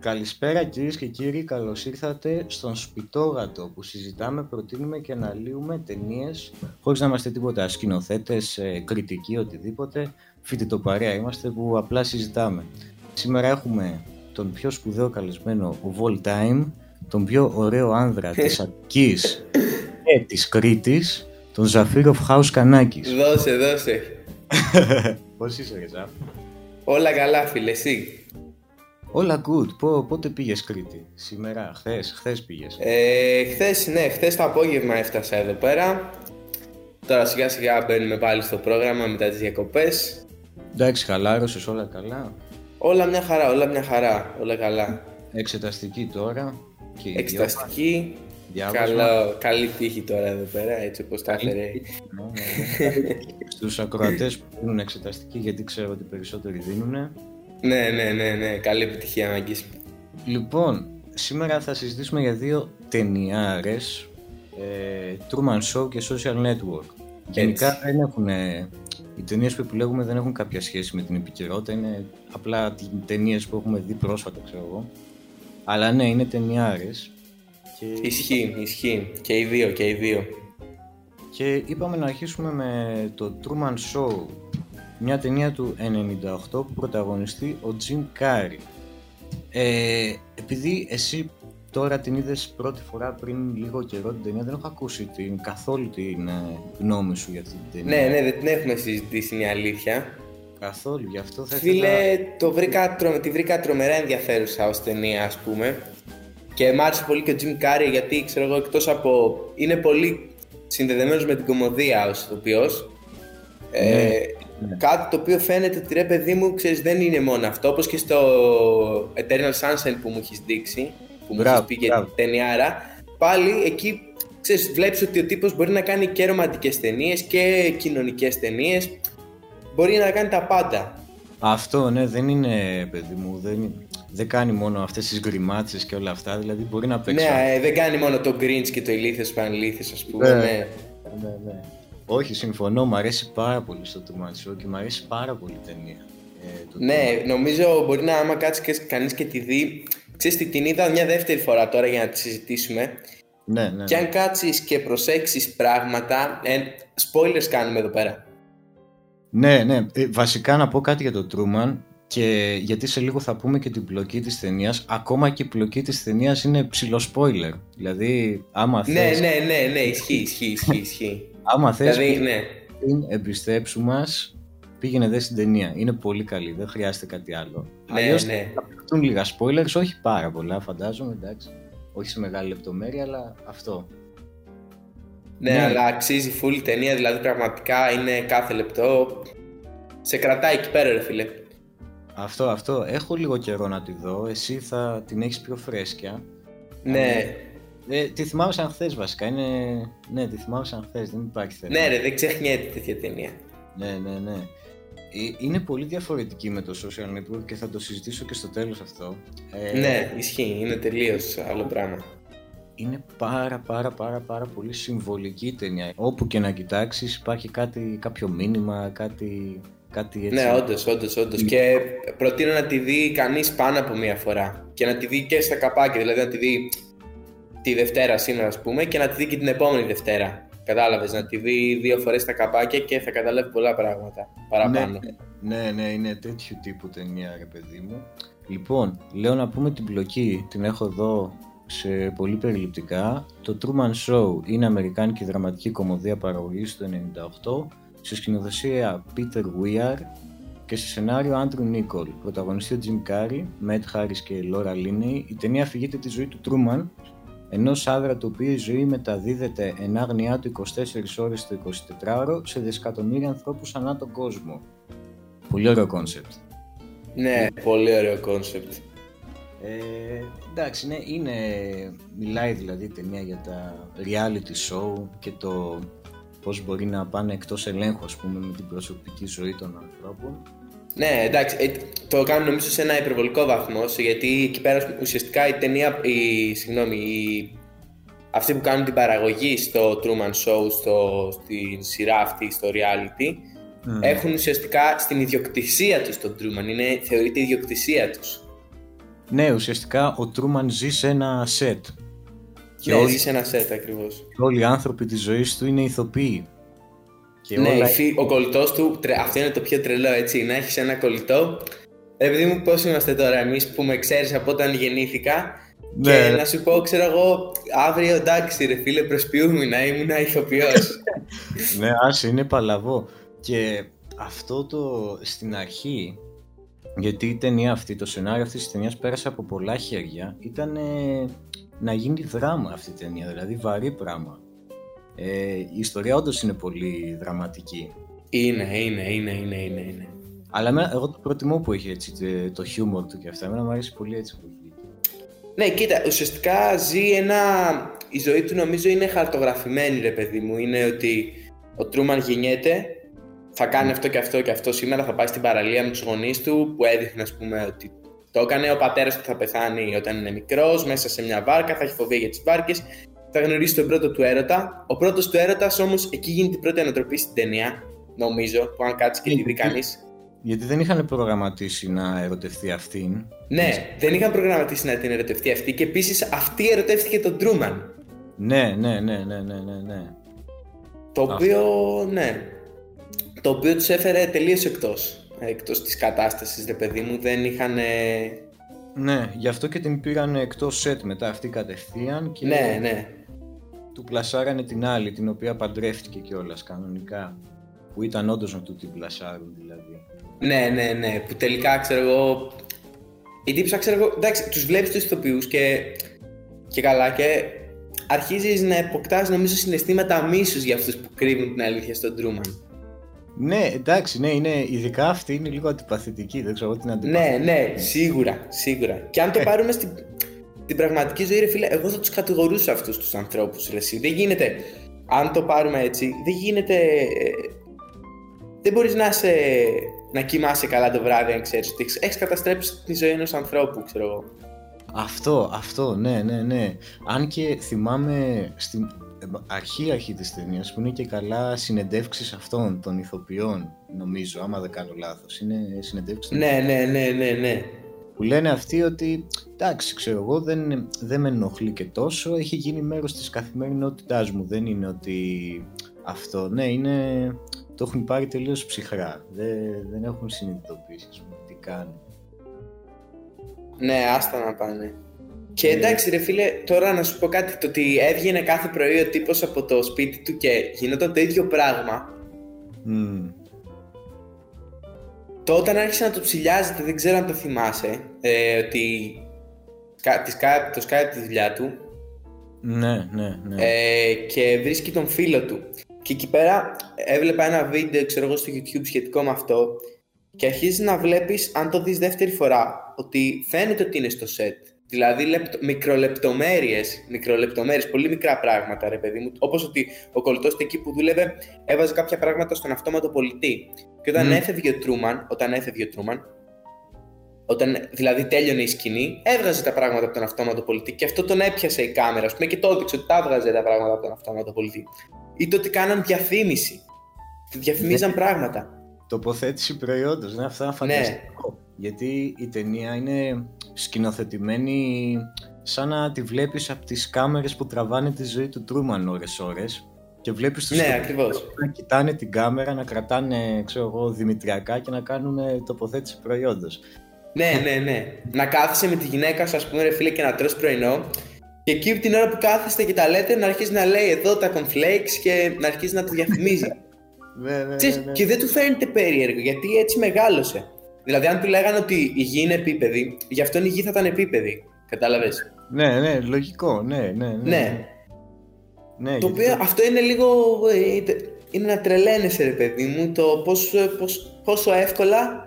Καλησπέρα κυρίες και κύριοι, καλώς ήρθατε στον Σπιτόγατο που συζητάμε, προτείνουμε και αναλύουμε ταινίες χωρίς να είμαστε τίποτα σκηνοθέτες, ε, κριτικοί, οτιδήποτε. Φοιτητοπαρέα είμαστε που απλά συζητάμε. Σήμερα έχουμε τον πιο σπουδαίο καλεσμένο of all time, τον πιο ωραίο άνδρα της Αττικής και της Κρήτης, τον Ζαφίροφ Χάους Κανάκης. Δώσε, δώσε. Πώς είσαι, Ζαφ; Όλα καλά, φίλε, εσύ. Όλα good. Πό, πότε πήγες Κρήτη, σήμερα, χθες, χθες πήγες. Ε, χθες, ναι, χθες το απόγευμα έφτασα εδώ πέρα. Τώρα σιγά σιγά μπαίνουμε πάλι στο πρόγραμμα μετά τις διακοπές. Εντάξει, χαλάρωσες όλα καλά; Όλα μια χαρά, όλα μια χαρά, όλα καλά. Εξεταστική τώρα. Και Εξεταστική, διάβασμα. καλό, καλή τύχη τώρα εδώ πέρα, έτσι όπως τα έφερε. Ναι, ναι, ναι. Στους ακροατές που δίνουν εξεταστική, γιατί ξέρω ότι περισσότεροι δίνουν. Ναι, ναι, ναι, ναι, καλή επιτυχία Μάγκης. Λοιπόν, σήμερα θα συζητήσουμε για δύο ταινιάρες, ε, Truman Show και Social Network. Γενικά δεν έχουν, οι ταινίες που επιλέγουμε δεν έχουν κάποια σχέση με την επικαιρότητα, είναι απλά ταινίες που έχουμε δει πρόσφατα, ξέρω εγώ. Αλλά ναι, είναι ταινιάρες. Και... Ισχύει, ισχύει. Και οι δύο, και οι δύο. Και είπαμε να αρχίσουμε με το Truman Show, μια ταινία του 98 που πρωταγωνιστεί ο Jim Carrey. Ε, επειδή εσύ τώρα την είδες πρώτη φορά πριν λίγο καιρό την ταινία, δεν έχω ακούσει την, καθόλου την ε, γνώμη σου για αυτή την ταινία. Ναι, ναι, δεν την έχουμε συζητήσει, είναι η αλήθεια. Καθόλου, γι' αυτό θα Φίλε, ήθελα... το βρήκα, τρο- τη βρήκα τρομερά ενδιαφέρουσα ως ταινία, ας πούμε. Και μ' άρεσε πολύ και ο Jim Carrey γιατί, ξέρω εγώ, εκτός από... Είναι πολύ συνδεδεμένος με την κομμωδία ως ηθοποιός. Ε, ναι. Κάτι το οποίο φαίνεται ότι ρε παιδί μου, ξέρεις, δεν είναι μόνο αυτό. Όπως και στο Eternal Sunshine που μου έχεις δείξει, που μου Μπράβο, έχεις πει για μπράβο. την ταινιάρα. Πάλι εκεί, ξέρεις, βλέπεις ότι ο τύπος μπορεί να κάνει και ρομαντικές ταινίες και κοινωνικές ταινίες. Μπορεί να κάνει τα πάντα. Αυτό, ναι, δεν είναι, παιδί μου, δεν, δεν κάνει μόνο αυτές τις γκριμάτσες και όλα αυτά, δηλαδή μπορεί να παίξει... Ναι, ε, δεν κάνει μόνο το Grinch και το ηλίθιος πανηλίθιος, ας πούμε. Ναι. Ναι. ναι, ναι. Όχι, συμφωνώ, μου αρέσει πάρα πολύ στο Truman Show και μου αρέσει πάρα πολύ η ταινία. Ε, το Ναι, νομίζω μπορεί να άμα κάτσεις και κανείς και τη δει. Ξέρεις τι, την είδα μια δεύτερη φορά τώρα για να τη συζητήσουμε. Ναι, ναι. Και αν κάτσεις και προσέξεις πράγματα, ε, spoilers κάνουμε εδώ πέρα. Ναι, ναι. Ε, βασικά να πω κάτι για το Truman και γιατί σε λίγο θα πούμε και την πλοκή της ταινίας. Ακόμα και η πλοκή της ταινίας είναι ψηλό spoiler. Δηλαδή, άμα Ναι, θες, ναι, ναι, ναι, ισχύει, ισχύει, ισχύει. Ισχύει. άμα θες δηλαδή, ναι. πριν εμπιστέψου μας, πήγαινε δες στην ταινία. Είναι πολύ καλή, δεν χρειάζεται κάτι άλλο. Ναι, Αλλιώς ναι. θα παιχτούν λίγα spoilers, όχι πάρα πολλά φαντάζομαι, εντάξει. Όχι σε μεγάλη λεπτομέρεια, αλλά αυτό. Ναι, Ναι. αλλά αξίζει full η ταινία, δηλαδή πραγματικά είναι κάθε λεπτό. Σε κρατάει εκεί πέρα, ρε φίλε. Αυτό, αυτό. Έχω λίγο καιρό να τη δω. Εσύ θα την έχεις πιο φρέσκια. Ναι, Ε, τη θυμάμαι σαν χθες βασικά. Είναι... Ναι, τη θυμάμαι σαν χθες. Δεν υπάρχει θέμα. ναι, ρε, δεν ξεχνιέται τέτοια ταινία. ναι, ναι, ναι. Ε, Είναι πολύ διαφορετική με το social network και θα το συζητήσω και στο τέλος αυτό. Ε, Ναι, ισχύει, είναι τελείως άλλο πράγμα. Είναι πάρα πάρα πάρα πάρα πολύ συμβολική η ταινία. Όπου και να κοιτάξεις υπάρχει κάτι, κάποιο μήνυμα, κάτι, κάτι έτσι. Ναι, όντως, όντως, όντως. Και προτείνω να τη δει κανείς πάνω από μία φορά. Και να τη δει και στα καπάκια, δηλαδή να τη δει τη Δευτέρα σήμερα, ας πούμε, και να τη δει και την επόμενη Δευτέρα. Κατάλαβες, να τη δει δύο φορές στα καπάκια και θα καταλάβει πολλά πράγματα παραπάνω. Ναι, ναι, ναι, είναι τέτοιου τύπου ταινία, ρε παιδί μου. Λοιπόν, λέω να πούμε την πλοκή, την έχω εδώ σε πολύ περιληπτικά. Το Truman Show είναι αμερικάνικη δραματική κομμωδία παραγωγής του 98, σε σκηνοθεσία Peter Weir και σε σενάριο Andrew Nichol. Πρωταγωνιστή ο Jim Carrey, Matt Harris και Laura Linney. Η ταινία αφηγείται τη ζωή του Truman, ενός άντρα του οποίου η ζωή μεταδίδεται εν άγνοιά του 24 ώρες το 24ωρο σε δισεκατομμύρια ανθρώπους ανά τον κόσμο. Πολύ ωραίο concept. Ναι, πολύ ωραίο concept. Ε, εντάξει, ναι, είναι, μιλάει δηλαδή η ταινία για τα reality show και το πώς μπορεί να πάνε εκτός ελέγχου ας πούμε με την προσωπική ζωή των ανθρώπων. Ναι, εντάξει, ε, το κάνουν νομίζω σε ένα υπερβολικό βαθμό, γιατί εκεί πέρα ουσιαστικά η ταινία, η, συγγνώμη, η, αυτοί που κάνουν την παραγωγή στο Truman Show, στο, στην σειρά αυτή, στο reality, Mm. έχουν ουσιαστικά στην ιδιοκτησία τους τον Truman, είναι, θεωρείται ιδιοκτησία τους. Ναι, ουσιαστικά ο Τρούμαν ζει σε ένα σετ. Και ναι, όλοι, ζει σε ένα σετ ακριβώς. όλοι οι άνθρωποι της ζωής του είναι ηθοποιοί. Και ναι, όλα... ο κολλητός του, αυτό είναι το πιο τρελό έτσι, να έχεις ένα κολλητό. Επειδή μου πώς είμαστε τώρα εμείς που με ξέρεις από όταν γεννήθηκα ναι. και να σου πω, ξέρω εγώ, αύριο εντάξει ρε φίλε να ήμουν ηθοποιός. ναι, άσε, είναι παλαβό. Και αυτό το στην αρχή γιατί η ταινία αυτή, το σενάριο αυτής της ταινίας πέρασε από πολλά χέρια. Ήταν να γίνει δράμα αυτή η ταινία, δηλαδή βαρύ πράγμα. Ε, η ιστορία όντως είναι πολύ δραματική. Είναι, είναι, είναι, είναι, είναι. είναι. Αλλά εμένα, εγώ το προτιμώ που έχει έτσι, το χιούμορ του και αυτά. Εμένα μου αρέσει πολύ έτσι που έχει. Ναι, κοίτα, ουσιαστικά ζει ένα... Η ζωή του νομίζω είναι χαρτογραφημένη, ρε παιδί μου. Είναι ότι ο Τρούμαν γεννιέται, θα κάνει αυτό και αυτό και αυτό σήμερα, θα πάει στην παραλία με τους γονείς του που έδειχνε, ας πούμε, ότι το έκανε. Ο πατέρας του θα πεθάνει όταν είναι μικρός, μέσα σε μια βάρκα, θα έχει φοβία για τις βάρκες. Θα γνωρίσει τον πρώτο του έρωτα. Ο πρώτος του έρωτας όμως εκεί γίνεται η πρώτη ανατροπή στην ταινία, νομίζω, που αν κάτσεις και τη δει κανείς. Γιατί δεν είχαν προγραμματίσει να ερωτευτεί αυτήν. Ναι, δεν είχαν προγραμματίσει να την ερωτευτεί αυτή και επίσης αυτή ερωτεύτηκε τον Τρούμαν. Ναι, ναι, ναι, ναι, ναι, ναι. ναι. Το οποίο, ναι, το οποίο τους έφερε τελείως εκτός, εκτός της κατάστασης, ρε παιδί μου, δεν είχαν... Ναι, γι' αυτό και την πήραν εκτός σετ μετά αυτή κατευθείαν και ναι, ναι. Του πλασάρανε την άλλη, την οποία παντρεύτηκε κιόλας κανονικά. Που ήταν όντως να του την πλασάρουν δηλαδή. Ναι, ναι, ναι, που τελικά ξέρω εγώ... Η τύψα ξέρω εγώ, εντάξει, τους βλέπεις τους ηθοποιούς και, και καλά και αρχίζεις να αποκτάς νομίζω συναισθήματα μίσους για αυτούς που κρύβουν την αλήθεια στον Τρούμαν. Ναι, εντάξει, ναι, είναι, ειδικά αυτή είναι λίγο αντιπαθητική, δεν ξέρω την αντιπαθητική. Ναι, ναι, σίγουρα, σίγουρα. Και αν το ε. πάρουμε στην, στην πραγματική ζωή, ρε φίλε, εγώ θα τους κατηγορούσα αυτούς τους ανθρώπους. Δεν γίνεται. Αν το πάρουμε έτσι, δεν γίνεται. Ε, δεν μπορείς να, σε, να κοιμάσαι καλά το βράδυ, αν ξέρεις ότι έχεις καταστρέψει τη ζωή ενός ανθρώπου, ξέρω εγώ. Αυτό, αυτό, ναι, ναι, ναι. Αν και θυμάμαι στην, αρχή αρχή της ταινίας που είναι και καλά συνεντεύξεις αυτών των ηθοποιών νομίζω άμα δεν κάνω λάθος είναι συνεντεύξεις ναι ναι ναι ναι ναι που λένε αυτοί ότι εντάξει ξέρω εγώ δεν, δεν με ενοχλεί και τόσο. Έχει γίνει μέρος της καθημερινότητάς μου. Δεν είναι ότι αυτό ναι είναι το έχουν πάρει τελείως ψυχρά. Δεν, δεν έχουν συνειδητοποιήσει τι κάνουν. Ναι άστα να πάνε. Και εντάξει ρε φίλε, τώρα να σου πω κάτι, το ότι έβγαινε κάθε πρωί ο τύπος από το σπίτι του και γινόταν το ίδιο πράγμα. Mm. Το όταν άρχισε να το ψηλιάζεται, δεν ξέρω αν το θυμάσαι, ε, ότι το σκάει από τη δουλειά του. Ναι, ναι, ναι. Ε, και βρίσκει τον φίλο του. Και εκεί πέρα έβλεπα ένα βίντεο, ξέρω εγώ, στο YouTube σχετικό με αυτό και αρχίζεις να βλέπεις, αν το δεις δεύτερη φορά, ότι φαίνεται ότι είναι στο set. Δηλαδή λεπτο, μικρολεπτομέρειες, μικρολεπτομέρειες, πολύ μικρά πράγματα ρε παιδί μου. Όπως ότι ο κολλητός εκεί που δούλευε έβαζε κάποια πράγματα στον αυτόματο πολιτή. Και όταν mm. έφευγε ο Τρούμαν, όταν έφευγε ο Τρούμαν, όταν δηλαδή τέλειωνε η σκηνή, έβγαζε τα πράγματα από τον αυτόματο πολιτή και αυτό τον έπιασε η κάμερα, ας πούμε, και το έδειξε ότι τα έβγαζε τα πράγματα από τον αυτόματο πολιτή. Ή το ότι κάναν διαφήμιση. Διαφημίζαν πράγματα. Τοποθέτηση προϊόντος, ναι, αυτά φανταστικό. Ναι. Γιατί η ταινία είναι σκηνοθετημένη σαν να τη βλέπεις από τις κάμερες που τραβάνε τη ζωή του Τρούμαν ώρες ώρες και βλέπεις τους ναι, ακριβώς. να κοιτάνε την κάμερα, να κρατάνε ξέρω εγώ, δημητριακά και να κάνουν τοποθέτηση προϊόντος. Ναι, ναι, ναι. να κάθεσαι με τη γυναίκα σου, ας πούμε, ρε φίλε, και να τρως πρωινό και εκεί την ώρα που κάθεστε και τα λέτε να αρχίσει να λέει εδώ τα cornflakes και να αρχίσει να το διαφημίζει. ναι, ναι, ναι, ναι. Και δεν του φαίνεται περίεργο γιατί έτσι μεγάλωσε. Δηλαδή, αν του λέγανε ότι η γη είναι επίπεδη, γι' αυτό η γη θα ήταν επίπεδη. Κατάλαβες; Ναι, ναι, λογικό. Ναι, ναι. ναι. ναι. ναι το οποίο αυτό είναι λίγο. Ε, είναι να τρελαίνεσαι, ρε παιδί μου, το πόσο, πόσο, πόσο εύκολα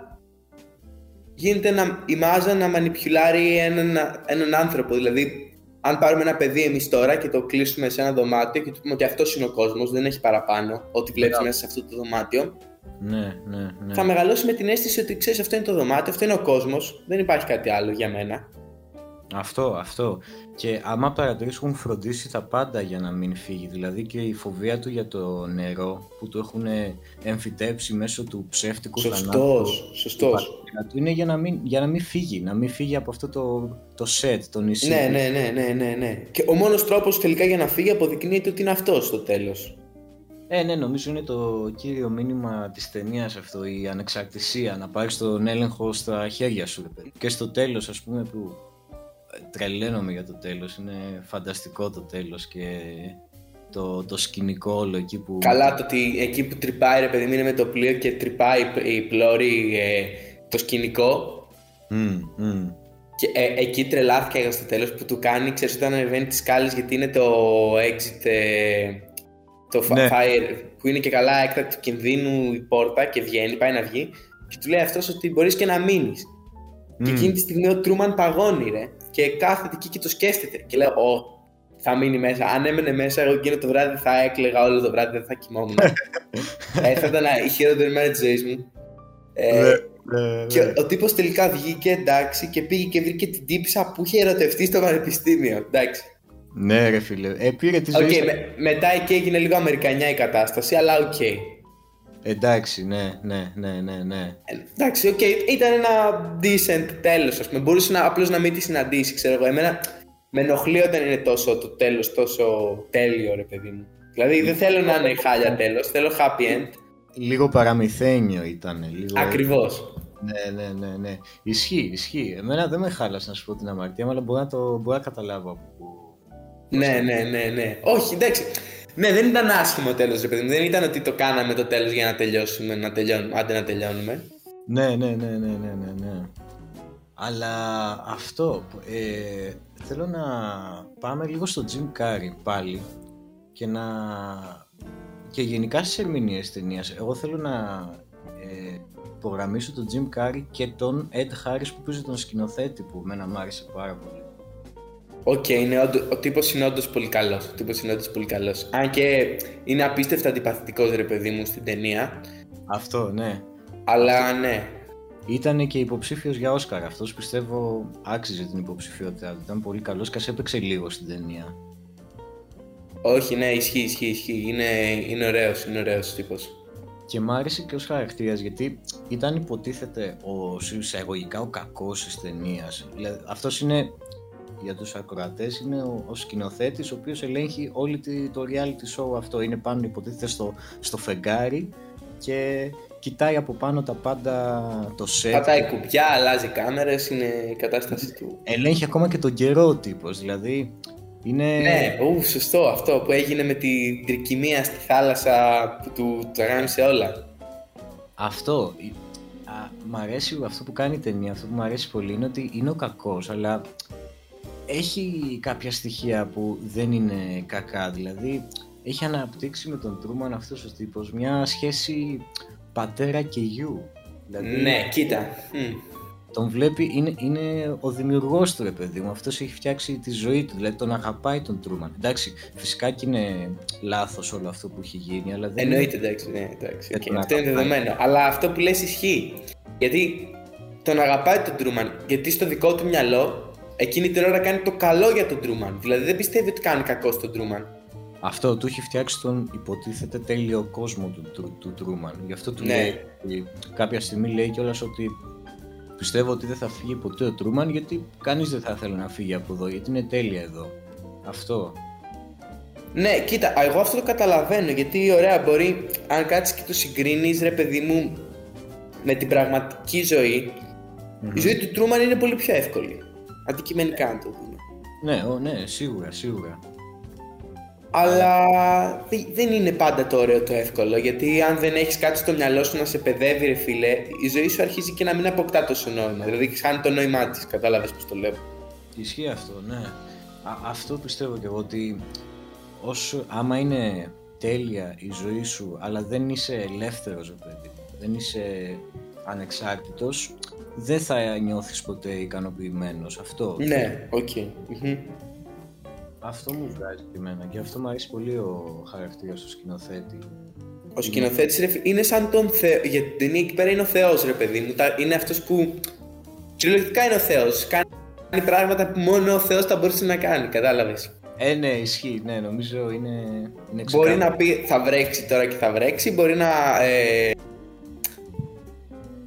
γίνεται να, η μάζα να μανιπιουλάρει έναν, έναν άνθρωπο. Δηλαδή, αν πάρουμε ένα παιδί εμείς τώρα και το κλείσουμε σε ένα δωμάτιο και του πούμε ότι αυτός είναι ο κόσμος, δεν έχει παραπάνω, ό,τι βλέπεις μέσα σε αυτό το δωμάτιο, ναι, ναι, ναι. Θα μεγαλώσει με την αίσθηση ότι ξέρεις, αυτό είναι το δωμάτιο, αυτό είναι ο κόσμος, δεν υπάρχει κάτι άλλο για μένα. Αυτό, αυτό. Και άμα παρατηρήσει έχουν φροντίσει τα πάντα για να μην φύγει. Δηλαδή και η φοβία του για το νερό που του έχουν εμφυτέψει μέσω του ψεύτικου Σωστός, θανάτου. σωστός. του του είναι για να, μην, για να μην φύγει, να μην φύγει από αυτό το, το set, το νησί. Ναι, ναι, ναι, ναι, ναι, ναι. Και ο μόνος τρόπος τελικά για να φύγει αποδεικνύεται ότι είναι αυτός στο τέλος. Ε, ναι, νομίζω είναι το κύριο μήνυμα της ταινίας αυτό, η ανεξαρτησία, να πάρεις τον έλεγχο στα χέρια σου. ρε παιδί. Και στο τέλος, ας πούμε, που ε, τρελαίνομαι για το τέλος, είναι φανταστικό το τέλος και το, το σκηνικό όλο εκεί που... Καλά το ότι εκεί που τρυπάει ρε παιδί μου είναι με το πλοίο και τρυπάει η πλώρη ε, το σκηνικό Μμ, μμ. και ε, εκεί τρελάθηκα για στο τέλος που του κάνει, ξέρεις όταν ανεβαίνει τις σκάλες γιατί είναι το exit, ε, το fa- Ναι. fire που είναι και καλά έκτακτου κινδύνου η πόρτα και βγαίνει, πάει να βγει και του λέει αυτός ότι μπορείς και να μείνεις. Και Μμ. εκείνη τη στιγμή ο Τρούμαν παγώνει ρε και κάθεται εκεί και το σκέφτεται και λέω «Ω, θα μείνει μέσα. Αν έμενε μέσα, εγώ εκείνο το βράδυ θα έκλαιγα όλο το βράδυ, δεν θα κοιμόμουν. ε, θα ήταν η χειρότερη μέρα της ζωής μου. Ε, Ναι, ναι, και ναι. ο, ο τύπος τελικά βγήκε εντάξει και πήγε και βρήκε την τύπισσα που είχε ερωτευτεί στο πανεπιστήμιο. Εντάξει. Ναι, ρε φίλε. Ε, πήρε τη Οκ, ζωή στα- με- μετά εκεί έγινε λίγο αμερικανιά η κατάσταση, αλλά οκ. Εντάξει, ναι, ναι, ναι, ναι, ναι. Ε, Εντάξει, οκ, ήταν ένα decent τέλος, ας πούμε. Μπορούσε να, απλώς να μην τη συναντήσει, ξέρω εγώ. Εμένα με ενοχλεί όταν είναι τόσο το τέλος, τόσο τέλειο, ρε παιδί μου. Δηλαδή δεν θέλω να είναι χάλια τέλος, θέλω happy end. Λίγο παραμυθένιο ήταν. Λίγο... Ακριβώς. Ναι, ναι, ναι, ναι. Ισχύει, ισχύει. Εμένα δεν με χάλασε να σου πω την αμαρτία μου, αλλά μπορώ να, το, μπορώ να καταλάβω από πού. Ναι, ναι, ναι, ναι. Όχι, εντάξει. Ναι, δεν ήταν άσχημο τέλος, ρε παιδί μου. Δεν ήταν ότι το κάναμε το τέλος για να τελειώσουμε, να τελειώνουμε, άντε να τελειώνουμε. Ναι, ναι, ναι, ναι, ναι, ναι, ναι. Αλλά αυτό, ε, θέλω να πάμε λίγο στο Jim Carrey πάλι και να... και γενικά στις ερμηνείες ταινίας. Εγώ θέλω να ε, υπογραμμίσω τον Jim Carrey και τον Ed Harris που παίζει τον σκηνοθέτη που εμένα μου άρεσε πάρα πολύ. Οκ, είναι όντω- ο τύπος είναι όντως πολύ καλός. Ο τύπος είναι όντως πολύ καλός. Αν και είναι απίστευτα αντιπαθητικός, ρε παιδί μου, στην ταινία. Αυτό, ναι. Αλλά ναι, Ήταν και υποψήφιος για Όσκαρ. Αυτός πιστεύω άξιζε την υποψηφιότητά του. Ήταν πολύ καλός και ας έπαιξε λίγο στην ταινία. Όχι, ναι, ισχύει, ισχύει, ισχύει. Είναι, είναι ωραίος, είναι ωραίος τύπος. Και μ' άρεσε και ως χαρακτήρας γιατί ήταν υποτίθεται ο, σε εισαγωγικά ο κακός της ταινίας. Δηλαδή, αυτός είναι, για τους ακροατές, είναι ο, ο σκηνοθέτης ο οποίος ελέγχει όλη τη, το reality show αυτό. Είναι πάνω υποτίθεται στο, στο φεγγάρι και κοιτάει από πάνω τα πάντα το set. Πατάει κουμπιά, αλλάζει κάμερες, είναι η κατάσταση του. Ελέγχει ακόμα και τον καιρό ο τύπος, δηλαδή είναι... Ναι, ου, σωστό αυτό που έγινε με την τρικυμία στη θάλασσα που του τραγάνισε όλα. Αυτό. η- Α, μ' αρέσει αυτό που κάνει η ταινία, αυτό που μου αρέσει πολύ είναι ότι είναι ο κακός, αλλά έχει κάποια στοιχεία που δεν είναι κακά. Δηλαδή, έχει αναπτύξει με τον Τρούμαν αυτός ο τύπος μια σχέση πατέρα και γιου. Δηλαδή, Ναι, κοίτα. Μμ. τον βλέπει, είναι, είναι ο δημιουργός του ρε παιδί μου, αυτός έχει φτιάξει τη ζωή του, δηλαδή τον αγαπάει τον Τρούμαν. Εντάξει, φυσικά και είναι λάθος όλο αυτό που έχει γίνει, αλλά δεν Εννοείται, εντάξει, ναι, εντάξει. Για οκ, τον Αυτό είναι αγαπάει. δεδομένο. Αλλά αυτό που λες ισχύει. Γιατί τον αγαπάει τον Τρούμαν. Γιατί στο δικό του μυαλό εκείνη την ώρα κάνει το καλό για τον Τρούμαν. Δηλαδή δεν πιστεύει ότι κάνει κακό στον Τρούμαν. Αυτό του έχει φτιάξει τον υποτίθεται τέλειο κόσμο του, του, του Τρούμαν. Γι' αυτό του Ναι. λέει, ότι κάποια στιγμή λέει κιόλας ότι πιστεύω ότι δεν θα φύγει ποτέ ο Τρούμαν γιατί κανείς δεν θα θέλει να φύγει από εδώ γιατί είναι τέλεια εδώ. Αυτό. Ναι, κοίτα, εγώ αυτό το καταλαβαίνω. Γιατί ωραία, μπορεί αν κάτσεις και το συγκρίνεις, ρε παιδί μου, με την πραγματική ζωή, η ζωή του Τρούμαν είναι πολύ πιο εύκολη. Αντικειμενικά να το δούμε. Ναι, ο, ναι, σίγουρα, σίγουρα. Αλλά δε- δεν είναι πάντα το ωραίο το εύκολο. Γιατί αν δεν έχεις κάτι στο μυαλό σου να σε παιδεύει, ρε φίλε, η ζωή σου αρχίζει και να μην αποκτά τόσο νόημα. Δηλαδή χάνει το νόημά της. Κατάλαβες πώς το λέω. Ισχύει αυτό, ναι. Α, αυτό πιστεύω και εγώ ότι όσο, άμα είναι τέλεια η ζωή σου αλλά δεν είσαι ελεύθερος ρε παιδί, μου, δεν είσαι ανεξάρτητος δεν θα νιώθεις ποτέ ικανοποιημένος αυτό Ναι, οκ. Μμμ. αυτό μου βγάζει και εμένα και αυτό μου αρέσει πολύ ο χαρακτήρας του σκηνοθέτη Ο σκηνοθέτης ρε, φι- είναι σαν τον Θεό. Για την ταινία εκεί πέρα είναι ο Θεός, ρε παιδί μου. Τα- Είναι αυτός που. Κυριολεκτικά είναι ο Θεός. Κάνει κάνει πράγματα που μόνο ο Θεός θα μπορούσε να κάνει, κατάλαβες. Ε, ναι, ισχύει. Ναι, νομίζω είναι, είναι Μπορεί ξεκάθαρο. να πει θα βρέξει τώρα και θα βρέξει, μπορεί να... Ε,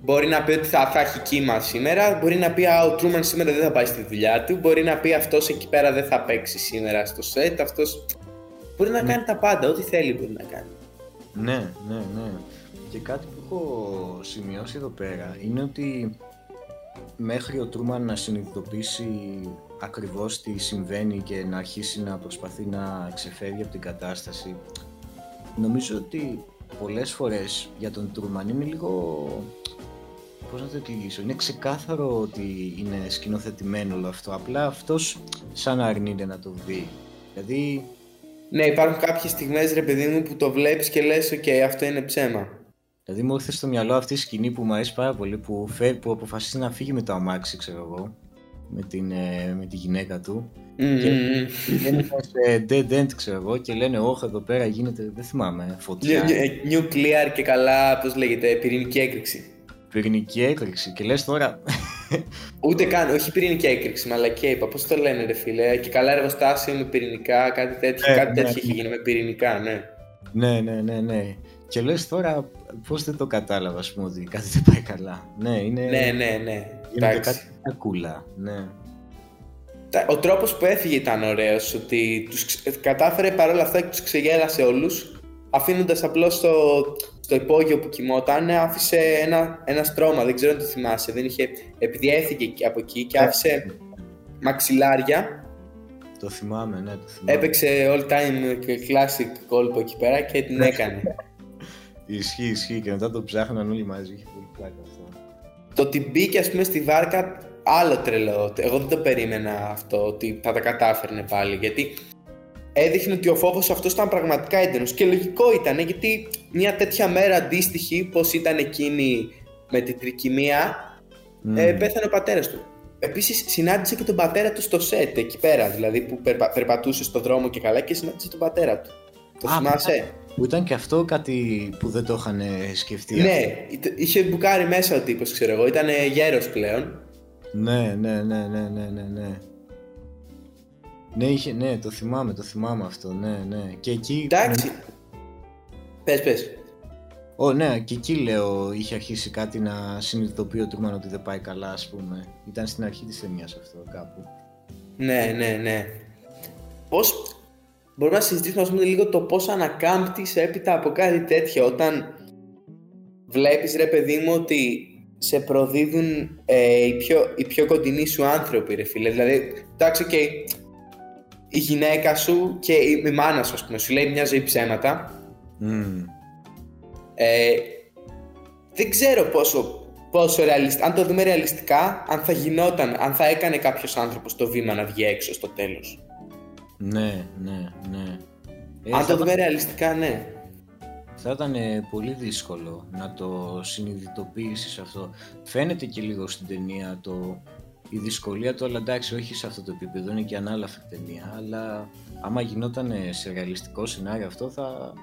μπορεί να πει ότι θα, θα έχει κύμα σήμερα, μπορεί να πει α, ο Τρούμαν σήμερα δεν θα πάει στη δουλειά του, μπορεί να πει αυτός εκεί πέρα δεν θα παίξει σήμερα στο σετ, αυτός... Μπορεί να κάνει τα πάντα, ό,τι θέλει μπορεί να κάνει. Ναι, ναι, ναι. Και κάτι που έχω σημειώσει εδώ πέρα είναι ότι μέχρι ο Τρούμαν να συνειδητοποιήσει ακριβώς τι συμβαίνει και να αρχίσει να προσπαθεί να ξεφεύγει από την κατάσταση νομίζω ότι πολλές φορές για τον Τρούμαν είναι λίγο πώς να το εξηγήσω είναι ξεκάθαρο ότι είναι σκηνοθετημένο όλο αυτό απλά αυτός σαν να αρνείται να το δει δηλαδή Ναι, υπάρχουν κάποιες στιγμές ρε παιδί μου που το βλέπεις και λες οκ, αυτό είναι ψέμα. Δηλαδή μου ήρθε στο μυαλό αυτή η σκηνή που μου αρέσει πάρα πολύ που, φε... που αποφασίζει να φύγει με το αμάξι, ξέρω εγώ, με, την, ε, με τη γυναίκα του. Μμμ, Και- μμμ. Είναι σε dead end, ξέρω εγώ, και λένε όχι εδώ πέρα γίνεται, δεν θυμάμαι, φωτιά, Νιου- νιου- Nuclear και καλά, πώς λέγεται, πυρηνική έκρηξη. Πυρηνική έκρηξη και λες τώρα, Ούτε καν, όχι πυρηνική έκρηξη, μαλακία είπα. Πώς το λένε, ρε φίλε. Και καλά εργοστάσιο με πυρηνικά, κάτι τέτοιο. Ναι, κάτι ναι, τέτοιο έχει ναι. γίνει με πυρηνικά, ναι. ναι, ναι, ναι, ναι. Και λες τώρα πώς δεν το κατάλαβα, ας πούμε, ότι κάτι δεν πάει καλά. Ναι, είναι, Ναι, ναι, ναι. γίνεται Εντάξει. κάτι ακούλα, ναι. Τα- Ο τρόπος που έφυγε ήταν ωραίος. Ότι τους ξε- κατάφερε παρόλα αυτά και τους ξεγέλασε όλους. Αφήνοντας απλώς στο, στο υπόγειο που κοιμόταν, άφησε ένα, ένα στρώμα. Δεν ξέρω αν το θυμάσαι. Δεν είχε, επειδή έφυγε εκεί- από εκεί και άφησε μαξιλάρια. Το θυμάμαι, ναι, το θυμάμαι. Έπαιξε all time classic κόλπο εκεί πέρα και την έκανε. Ισχύει, ισχύει και μετά το ψάχναν όλοι μαζί, είχε πολύ πλάκα αυτό. Το ότι μπήκε ας πούμε στη βάρκα άλλο τρελό. Εγώ δεν το περίμενα αυτό ότι θα τα κατάφερνε πάλι γιατί έδειχνε ότι ο φόβος αυτός ήταν πραγματικά έντονος και λογικό ήταν γιατί μια τέτοια μέρα αντίστοιχη πως ήταν εκείνη με την τρικυμία ε, Μμμ. πέθανε ο πατέρας του. Επίσης συνάντησε και τον πατέρα του στο σετ εκεί πέρα δηλαδή που περπα- περπατούσε στο δρόμο και καλά και συνάντησε τον πατέρα του. Το Α, θυμάσαι; Που ήταν και αυτό κάτι που δεν το είχαν σκεφτεί. Ναι, είτε- είχε μπουκάρει μέσα ο τύπος ξέρω εγώ, ήταν γέρος πλέον. Ναι, ναι, ναι, ναι, ναι, ναι, ναι. Ναι, είχε, ναι, το θυμάμαι, το θυμάμαι αυτό, ναι, ναι. Και εκεί... Εντάξει. Πες, πες. Ω, ναι, και εκεί λέω είχε αρχίσει κάτι να συνειδητοποιεί ο Τρούμαν ότι δεν πάει καλά, ας πούμε. Ήταν στην αρχή της ταινίας αυτό κάπου. Ναι, ναι, ναι. Πώς μπορούμε να συζητήσουμε ας πούμε, λίγο το πώς ανακάμπτεις έπειτα από κάτι τέτοιο όταν βλέπεις ρε παιδί μου ότι σε προδίδουν ε, οι, πιο, οι πιο κοντινοί σου άνθρωποι ρε φίλε. Δηλαδή, εντάξει, οκ, η γυναίκα σου και η, η μάνα σου ας πούμε σου λέει μια ζωή ψέματα Μμμ. Ε, δεν ξέρω πόσο, πόσο ρεαλιστικά, αν το δούμε ρεαλιστικά, αν θα γινόταν, αν θα έκανε κάποιος άνθρωπος το βήμα να βγει έξω στο τέλος. Ναι, ναι, ναι. Ε, αν θα, το δούμε ρεαλιστικά, ναι. θα ήταν ε, πολύ δύσκολο να το συνειδητοποιήσεις αυτό. Φαίνεται και λίγο στην ταινία το, η δυσκολία του, αλλά εντάξει, όχι σε αυτό το επίπεδο, είναι και ανάλαφρη ταινία. Αλλά άμα γινόταν ε, σε ρεαλιστικό σενάριο αυτό, θα...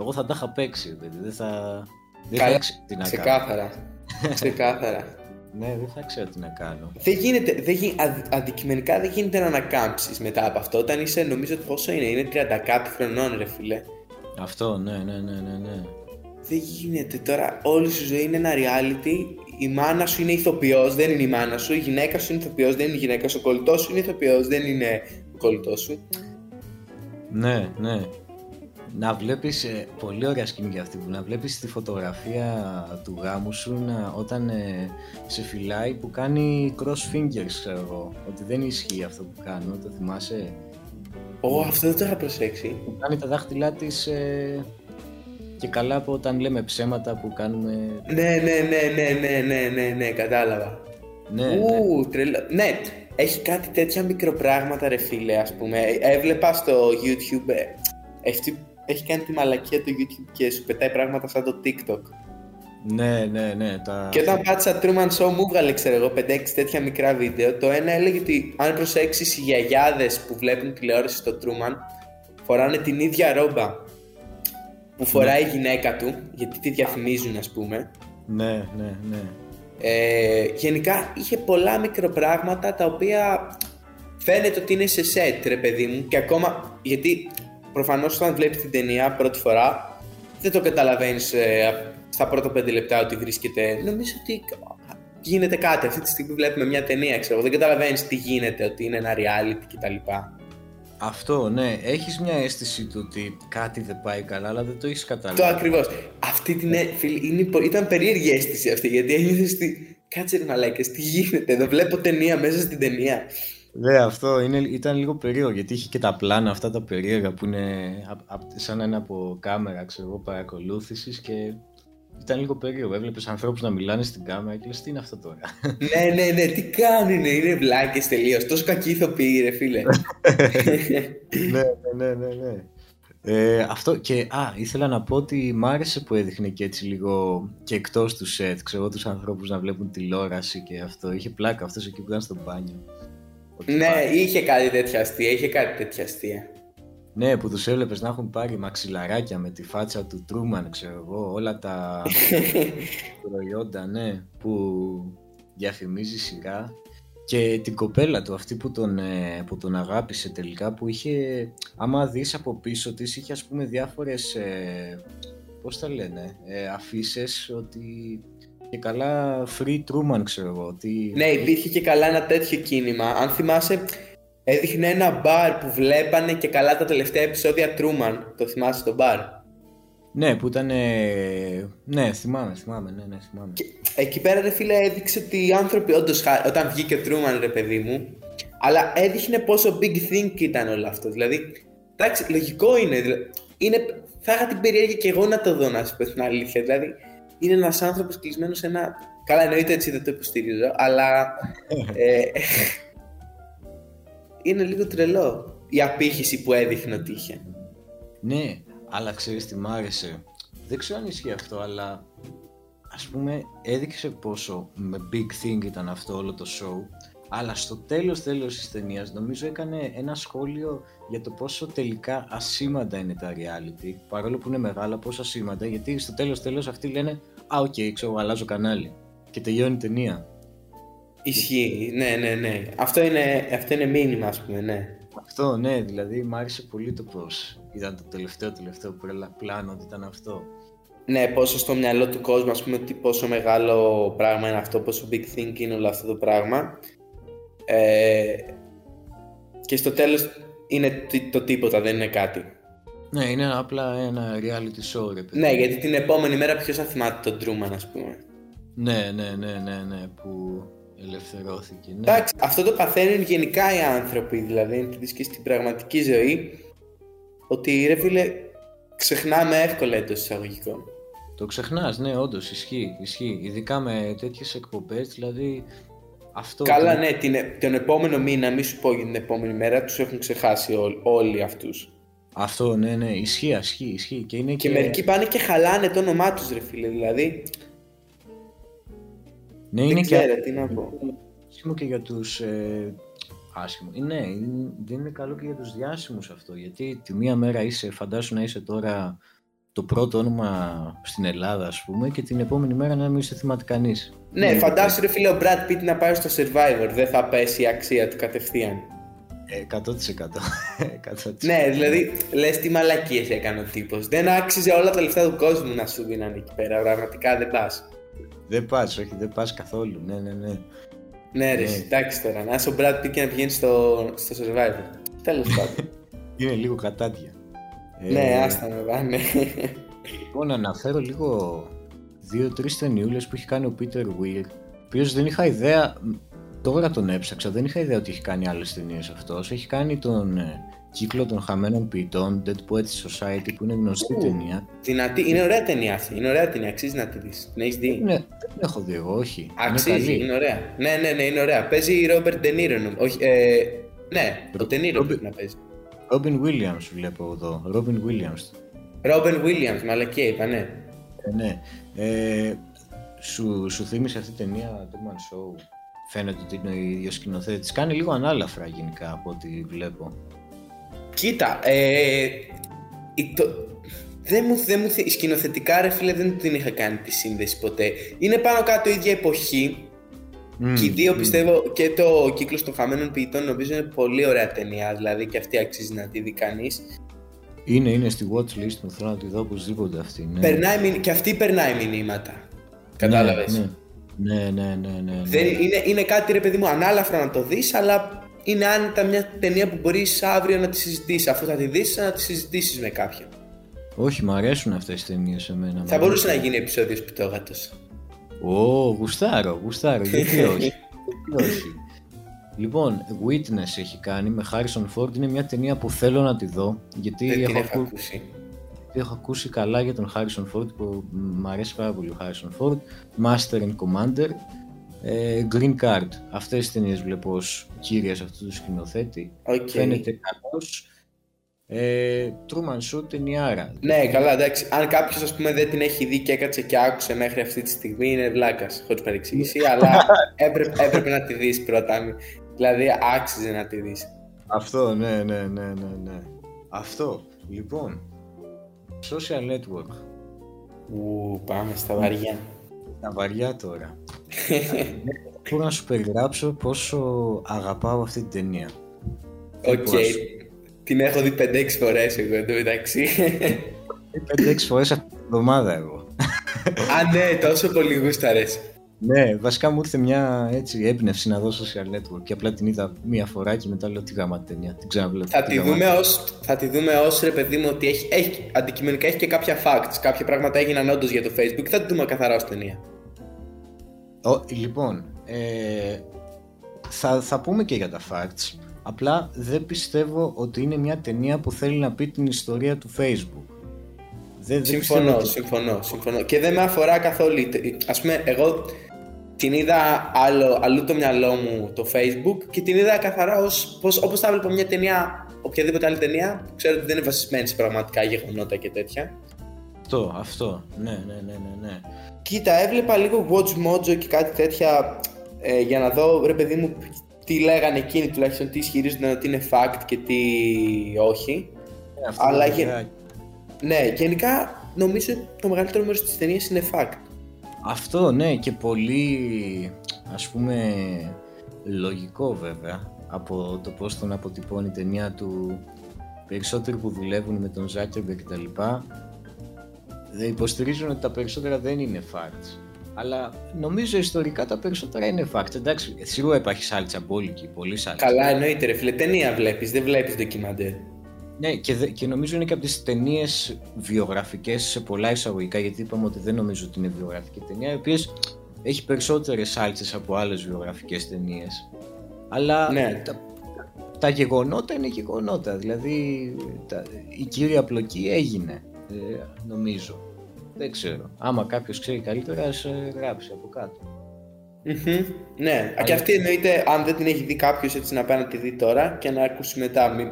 εγώ θα τα είχα παίξει, παιδί. Δεν θα, δεν θα Καλά, ήξερα τι να κάνω. Ξεκάθαρα. Ξεκάθαρα. Ναι, δεν θα ξέρω τι να κάνω. δεν γίνεται, δεν γι, αδ- αντικειμενικά δεν γίνεται να ανακάμψεις μετά από αυτό. Όταν είσαι, νομίζω ότι πόσο είναι, είναι 30 κάτι χρονών ρε φίλε. Αυτό, ναι, ναι, ναι, ναι, ναι. Δεν γίνεται τώρα. Όλη σου ζωή είναι ένα reality. Η μάνα σου είναι ηθοποιός, δεν είναι η μάνα σου. Η γυναίκα σου είναι ηθοποιός, δεν είναι η γυναίκα σου. Ο κολλητός σου είναι ηθοποιός, δεν είναι ο κολλητός σου. Ναι, ναι. Να βλέπεις, ε, πολύ ωραία σκηνή για αυτή που να βλέπεις τη φωτογραφία του γάμου σου να, όταν ε, σε φυλάει που κάνει cross fingers, ξέρω εγώ. Ότι δεν ισχύει αυτό που κάνω, το θυμάσαι; Ω, αυτό δεν το είχα προσέξει. Που κάνει τα δάχτυλά της ε, και καλά από όταν λέμε ψέματα που κάνουμε... Ναι, ναι, ναι, ναι, ναι, ναι, ναι, ναι, κατάλαβα. Ναι, ναι. Ου, τρελό. Ναι, έχει κάτι τέτοια μικροπράγματα, ρε φίλε, ας πούμε. Έβλεπα στο YouTube. ε, Έχει, έχει κάνει τη μαλακία του YouTube και σου πετάει πράγματα σαν το TikTok. ναι, ναι, ναι. Τα... Και όταν πάτησα Truman Show μου έβγαλε, ξέρω εγώ, 5-6 τέτοια μικρά βίντεο. Το ένα έλεγε ότι αν προσέξεις οι γιαγιάδες που βλέπουν τηλεόραση στο Truman φοράνε την ίδια ρόμπα που φοράει η γυναίκα του, γιατί τη διαφημίζουν, ας πούμε. Ναι, ναι, ναι. Ε, γενικά είχε πολλά μικροπράγματα τα οποία φαίνεται ότι είναι σε σετ ρε παιδί μου και ακόμα γιατί προφανώς όταν βλέπεις την ταινία πρώτη φορά δεν το καταλαβαίνεις ε, στα πρώτα πέντε λεπτά ότι βρίσκεται νομίζω ότι γίνεται κάτι αυτή τη στιγμή βλέπουμε μια ταινία ξέρω δεν καταλαβαίνεις τι γίνεται ότι είναι ένα reality κτλ. Αυτό, ναι. Έχεις μια αίσθηση του ότι κάτι δεν πάει καλά, αλλά δεν το έχεις καταλάβει. Το ακριβώς. Αυτή την ε, φίλη, είναι, ήταν περίεργη αίσθηση αυτή, γιατί ένιωθες ότι κάτσε ρε μαλάκες, τι γίνεται, δεν βλέπω ταινία μέσα στην ταινία. Ναι, αυτό είναι, ήταν λίγο περίεργο γιατί είχε και τα πλάνα αυτά τα περίεργα που είναι σαν ένα από κάμερα ξέρω, παρακολούθησης και ήταν λίγο περίεργο. Έβλεπες ανθρώπους να μιλάνε στην κάμερα και λες τι είναι αυτό τώρα; ναι, ναι, ναι, τι κάνουν, είναι βλάκες τελείως. Τόσο κακοί ηθοποιοί, ρε φίλε. ναι, ναι, ναι, ναι. Ε, αυτό και α, ήθελα να πω ότι μ' άρεσε που έδειχνε και έτσι λίγο και εκτός του σετ, ξέρω τους ανθρώπους να βλέπουν τηλεόραση και αυτό. Είχε πλάκα αυτός εκεί που ήταν στο μπάνιο. Ναι, είχε κάτι τέτοια αστεία, είχε κάτι τέτοια αστεία. Ναι, που τους έβλεπες να έχουν πάρει μαξιλαράκια με τη φάτσα του Τρούμαν, ξέρω εγώ, όλα τα προϊόντα, ναι, που διαφημίζει σιγά. Και την κοπέλα του, αυτή που τον, ε, που τον αγάπησε τελικά, που είχε, άμα δεις από πίσω της, είχε ας πούμε διάφορες, ε, πώς τα λένε, ε, αφήσεις ότι και καλά free Truman ξέρω εγώ. Ότι... Ναι, υπήρχε και καλά ένα τέτοιο κίνημα. Αν θυμάσαι, έδειχνε ένα μπαρ που βλέπανε και καλά τα τελευταία επεισόδια Truman. Το θυμάσαι το μπαρ; Ναι, που ήταν. Ναι, θυμάμαι, θυμάμαι. Ναι, ναι, θυμάμαι. Και εκεί πέρα, ρε φίλε, έδειξε ότι οι άνθρωποι όντως. Όταν βγήκε ο Truman, ρε παιδί μου, αλλά έδειχνε πόσο big thing ήταν όλο αυτό. Δηλαδή, εντάξει, λογικό είναι. είναι θα είχα την περιέργεια και εγώ να το δω, να σου πω την αλήθεια. Δηλαδή, είναι ένας άνθρωπος κλεισμένος σε ένα. Καλά, εννοείται έτσι δεν το υποστηρίζω, αλλά. ε, είναι λίγο τρελό η απήχηση που έδειχνε ότι είχε. Ναι, αλλά ξέρεις τι μ' άρεσε. Δεν ξέρω αν ισχύει αυτό, αλλά ας πούμε έδειξε πόσο με big thing ήταν αυτό όλο το show αλλά στο τέλος τέλος της ταινίας νομίζω έκανε ένα σχόλιο για το πόσο τελικά ασήμαντα είναι τα reality παρόλο που είναι μεγάλα πόσο ασήμαντα γιατί στο τέλος τέλος αυτοί λένε «Α, οκ, okay, ξέρω, αλλάζω κανάλι» και τελειώνει η ταινία. Ισχύει, ναι, ναι, ναι. Αυτό είναι, αυτό είναι μήνυμα, ας πούμε, ναι. Αυτό, ναι, δηλαδή μου άρεσε πολύ το πώς ήταν το τελευταίο τελευταίο πλάνο ότι ήταν αυτό. Ναι, πόσο στο μυαλό του κόσμου, ας πούμε, ότι πόσο μεγάλο πράγμα είναι αυτό, πόσο big thing είναι όλο αυτό το πράγμα. Ε, και στο τέλος είναι το, το τίποτα, δεν είναι κάτι. Ναι, είναι απλά ένα reality show, ρε παιδί. Ναι, γιατί την επόμενη μέρα ποιος θα θυμάται τον Truman, ας πούμε. Ναι, ναι, ναι, ναι, ναι, που ελευθερώθηκε. Ναι. Εντάξει, αυτό το παθαίνουν γενικά οι άνθρωποι, δηλαδή, αν δεις και στην πραγματική ζωή, ότι ρε φίλε, ξεχνάμε εύκολα εντός εισαγωγικών. Το ξεχνάς, ναι, όντως ισχύει, ισχύει. Ειδικά με τέτοιες εκπομπές, δηλαδή. Αυτό Καλά, ναι, την, τον επόμενο μήνα, μη σου πω για την επόμενη μέρα, τους έχουν ξεχάσει ό, όλοι αυτούς. Αυτό, ναι, ναι, ισχύει, ισχύει, ισχύει. Και, είναι και, και μερικοί πάνε και χαλάνε το όνομά τους, ρε φίλε. Δηλαδή, ναι, είναι ξέρω, και... τι να πω. Άσχημο και για τους... Ε... Άσχημο. Ναι, δεν είναι καλό και για τους διάσημους αυτό, γιατί τη μία μέρα είσαι, φαντάσου να είσαι τώρα το πρώτο όνομα στην Ελλάδα, ας πούμε, και την επόμενη μέρα να μην είσαι θυμάται κανείς. Ναι, ναι, φαντάσου ρε φίλε ο Brad Pitt να πάει στο Survivor, δεν θα πέσει η αξία του κατευθείαν. 100%. 100%. ναι, δηλαδή λες τι μαλακίες έκανε ο τύπος. Δεν άξιζε όλα τα λεφτά του κόσμου να σου δίνανε εκεί πέρα. Πραγματικά δεν πας. Δεν πας, όχι, δεν πας καθόλου. Ναι, ναι, ναι. Ναι, ρε, ναι. εντάξει τώρα. Να είσαι ο Brad Pitt και να πηγαίνεις στο, στο Survivor. Τέλος πάντων. Είναι λίγο κατάτια. Ναι, ε, άστα με πάνε. Λοιπόν, να αναφέρω λίγο δύο-τρεις ταινιούλες που έχει κάνει ο Peter Weir. Ο οποίος δεν είχα ιδέα. Τώρα τον έψαξα, δεν είχα ιδέα ότι έχει κάνει άλλες ταινίες αυτός. Έχει κάνει τον ε, κύκλο των χαμένων ποιητών, Dead Poets Society, που είναι γνωστή ταινία. Δυνατή, είναι ωραία ταινία αυτή. Είναι ωραία ταινία, αξίζει να τη δεις. Την έχεις δει; Ναι, δεν έχω δει εγώ, όχι. Αξίζει, είναι, είναι ωραία. Ναι, ναι, ναι, είναι ωραία. Παίζει η Ρόμπερτ Ντενίρο. Όχι, ε, ναι, ο Ντενίρο πρέπει να παίζει. Ρόμπιν Williams βλέπω εδώ. Ρόμπιν Williams. Ρόμπιν Williams, μαλακία είπα, ναι. Ε, ναι. Ε, σου, σου θύμισε αυτή η ταινία Truman Show; Φαίνεται ότι είναι ο ίδιος σκηνοθέτης. Κάνει λίγο ανάλαφρα γενικά από ό,τι βλέπω. Κοίτα, ε, το, Δεν μου, δεν μου, θυ- σκηνοθετικά ρε φίλε δεν την είχα κάνει τη σύνδεση ποτέ. Είναι πάνω κάτω η ίδια εποχή Μμμ, και οι δύο μμμ. πιστεύω και το κύκλος των χαμένων ποιητών νομίζω είναι πολύ ωραία ταινία. Δηλαδή και αυτή αξίζει να τη δει κανείς. Είναι, είναι στη watchlist μου, θέλω να τη δω οπωσδήποτε αυτή. Ναι. Περνάει, μηνύ- και αυτή περνάει μηνύματα. Κατάλαβες; Ναι, ναι, ναι, ναι, ναι, ναι. Δεν, είναι, είναι κάτι ρε παιδί μου ανάλαφρα να το δεις αλλά είναι άνετα μια ταινία που μπορείς αύριο να τη συζητήσεις αφού θα τη δεις να τη συζητήσεις με κάποιον. Όχι, μου αρέσουν αυτές τις ταινίες εμένα. μ' Θα μπορούσε να αρέσουν. γίνει επεισόδιος σπιτόγατος. Ω, γουστάρω, γουστάρω, γιατί όχι. γιατί όχι. Λοιπόν, Witness έχει κάνει με Harrison Ford, είναι μια ταινία που θέλω να τη δω, γιατί Δεν την έχω, έχω ακού- ακούσει. έχω ακούσει καλά για τον Harrison Ford που μου αρέσει πάρα πολύ ο Harrison Ford, Master and Commander, ε, Green Card. Αυτές τις ταινίες βλέπω ως κύριες αυτού του σκηνοθέτη. Οκ. Φαίνεται καλός. Ε, Truman Show ταινιάρα. Ναι, καλά, εντάξει. Αν κάποιος ας πούμε δεν την έχει δει και έκατσε και άκουσε μέχρι αυτή τη στιγμή, είναι βλάκας. Χωρίς παρεξήγηση, αλλά έπρεπε, έπρεπε να τη δεις πρώτα. Δηλαδή, άξιζε να τη δεις. Αυτό, ναι, ναι, ναι, ναι, ναι. Αυτό. Λοιπόν, social network. Ου, πάμε στα βαριά. Τα βαριά τώρα. Μπορώ να σου περιγράψω πόσο αγαπάω αυτή την ταινία. Οκ. Την έχω δει 5-6 φορές εγώ εντωμεταξύ. 5-6 φορές αυτή την εβδομάδα εγώ. Α, ναι, τόσο πολύ γούσταρες. Ναι, βασικά μου ήρθε μια έτσι έμπνευση να δω social network και απλά την είδα μία φορά και μετά λέω τι γάμα ταινία. Την ξαναβλέπω. Θα τι τη, γάμα δούμε ως, θα τη δούμε ως ρε παιδί μου ότι έχει, έχει, αντικειμενικά έχει και κάποια facts. Κάποια πράγματα έγιναν όντως για το facebook. Θα τη δούμε καθαρά ως ταινία. Ο, λοιπόν, ε, θα, θα πούμε και για τα facts. Απλά δεν πιστεύω ότι είναι μια ταινία που θέλει να πει την ιστορία του Facebook. Δεν, δεν Συμφωνώ, πιστεύω ότι- συμφωνώ, συμφωνώ. Και δεν με αφορά καθόλου. Α πούμε, εγώ την είδα άλλο, αλλού το μυαλό μου το Facebook και την είδα καθαρά ως, πως, όπως θα βλέπω μια ταινία, οποιαδήποτε άλλη ταινία, που ξέρω ότι δεν είναι βασισμένη σε πραγματικά γεγονότα και τέτοια. Αυτό, αυτό. Ναι, ναι, ναι, ναι. ναι. Κοίτα, έβλεπα λίγο Watch Mojo και κάτι τέτοια ε, για να δω, ρε παιδί μου, τι λέγανε εκείνοι τουλάχιστον, τι ισχυρίζονταν ότι είναι fact και τι όχι. Ε, αυτό Αλλά είναι γε- βέβαια- Ναι, γενικά νομίζω ότι το μεγαλύτερο μέρος της ταινίας είναι fact. Αυτό, ναι, και πολύ, ας πούμε, λογικό βέβαια από το πώς τον αποτυπώνει η ταινία του περισσότεροι που δουλεύουν με τον Zuckerberg και τα λοιπά δεν υποστηρίζουν ότι τα περισσότερα δεν είναι facts. Αλλά νομίζω ιστορικά τα περισσότερα είναι facts. Εντάξει, σίγουρα υπάρχει σάλτσα μπόλικη, πολύ σάλτσα. Καλά, εννοείται ρε φίλε. Ταινία βλέπεις, δεν βλέπεις ντοκιμαντέρ. Ναι, και, δε- και νομίζω είναι και από τις ταινίες βιογραφικές σε πολλά εισαγωγικά, γιατί είπαμε ότι δεν νομίζω ότι είναι βιογραφική ταινία, οι οποίες έχει περισσότερες σάλτσες από άλλες βιογραφικές ταινίες. Αλλά Ναι. τα, τα γεγονότα είναι γεγονότα, δηλαδή τα, η κύρια πλοκή έγινε, ε, νομίζω. Δεν ξέρω. Άμα κάποιος ξέρει καλύτερα, ας ε, γράψει από κάτω. Μμμ. Ναι, και αυτή εννοείται αν δεν την έχει δει κάποιος έτσι να πάει να τη δει τώρα και να ακούσει μετά. Μην,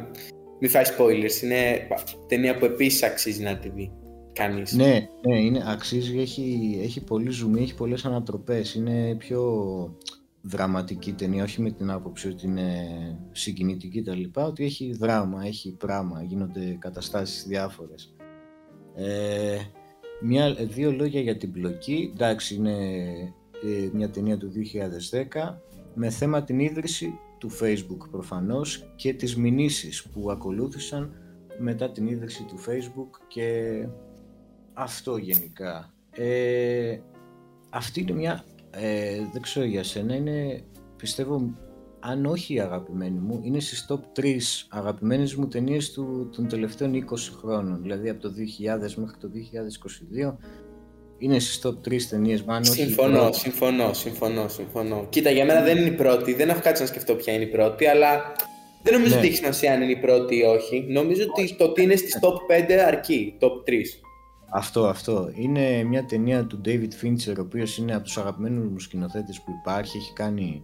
μη φάει spoilers. Είναι ταινία που επίσης αξίζει να τη δει κανείς. Ναι, ναι, είναι, αξίζει, έχει, έχει πολύ ζουμί, έχει πολλές ανατροπές, είναι πιο δραματική ταινία, όχι με την άποψη ότι είναι συγκινητική τα λοιπά, ότι έχει δράμα, έχει πράγμα, γίνονται καταστάσεις διάφορες. Ε, μια, δύο λόγια για την πλοκή, εντάξει είναι ε, μια ταινία του 2010 με θέμα την ίδρυση του Facebook προφανώς και τις μηνύσεις που ακολούθησαν μετά την ίδρυση του Facebook και αυτό γενικά. Ε, αυτή είναι μια, ε, δεν ξέρω για σένα, είναι πιστεύω αν όχι η αγαπημένη μου, είναι στις top 3 αγαπημένες μου ταινίες του, των τελευταίων 20 χρόνων. Δηλαδή από το 2000 μέχρι το 2022 είναι στις top 3 ταινίες μου. αν όχι η Συμφωνώ, πρώτη. συμφωνώ, συμφωνώ, συμφωνώ. Κοίτα, για μένα δεν είναι η πρώτη. Δεν έχω κάτσει να σκεφτώ ποια είναι η πρώτη, αλλά δεν νομίζω Ναι. ότι έχει σημασία αν είναι η πρώτη ή όχι. Νομίζω ότι το ότι είναι στις top 5 αρκεί. Top 3. Αυτό, αυτό. Είναι μια ταινία του David Fincher, ο οποίος είναι από τους αγαπημένους μου σκηνοθέτες που υπάρχει. Έχει κάνει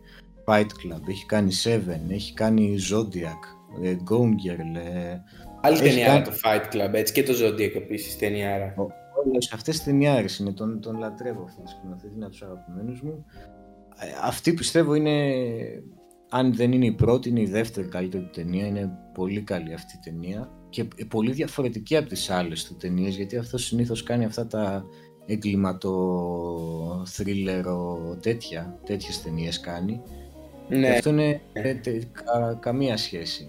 Fight Club, έχει κάνει Seven, έχει κάνει Zodiac, ε, Gone Girl. ε, Άλλη Έχει ταινιάρα κάνει- το Fight Club, έτσι και το Zodiac επίσης ταινιάρα. Όλες αυτές τις ταινιάρες είναι, τον, τον λατρεύω αυτό το σκηνοθέτη, είναι από τους αγαπημένους μου. Ε, Αυτή πιστεύω είναι, αν δεν είναι η πρώτη, είναι η δεύτερη καλύτερη του ταινία. Είναι πολύ καλή αυτή η ταινία. και πολύ διαφορετική από τις άλλες του ταινίες γιατί αυτός συνήθως κάνει αυτά τα εγκληματο θρίλερο τέτοια, τέτοιες ταινίες κάνει ναι. αυτό είναι ε, κα, καμία σχέση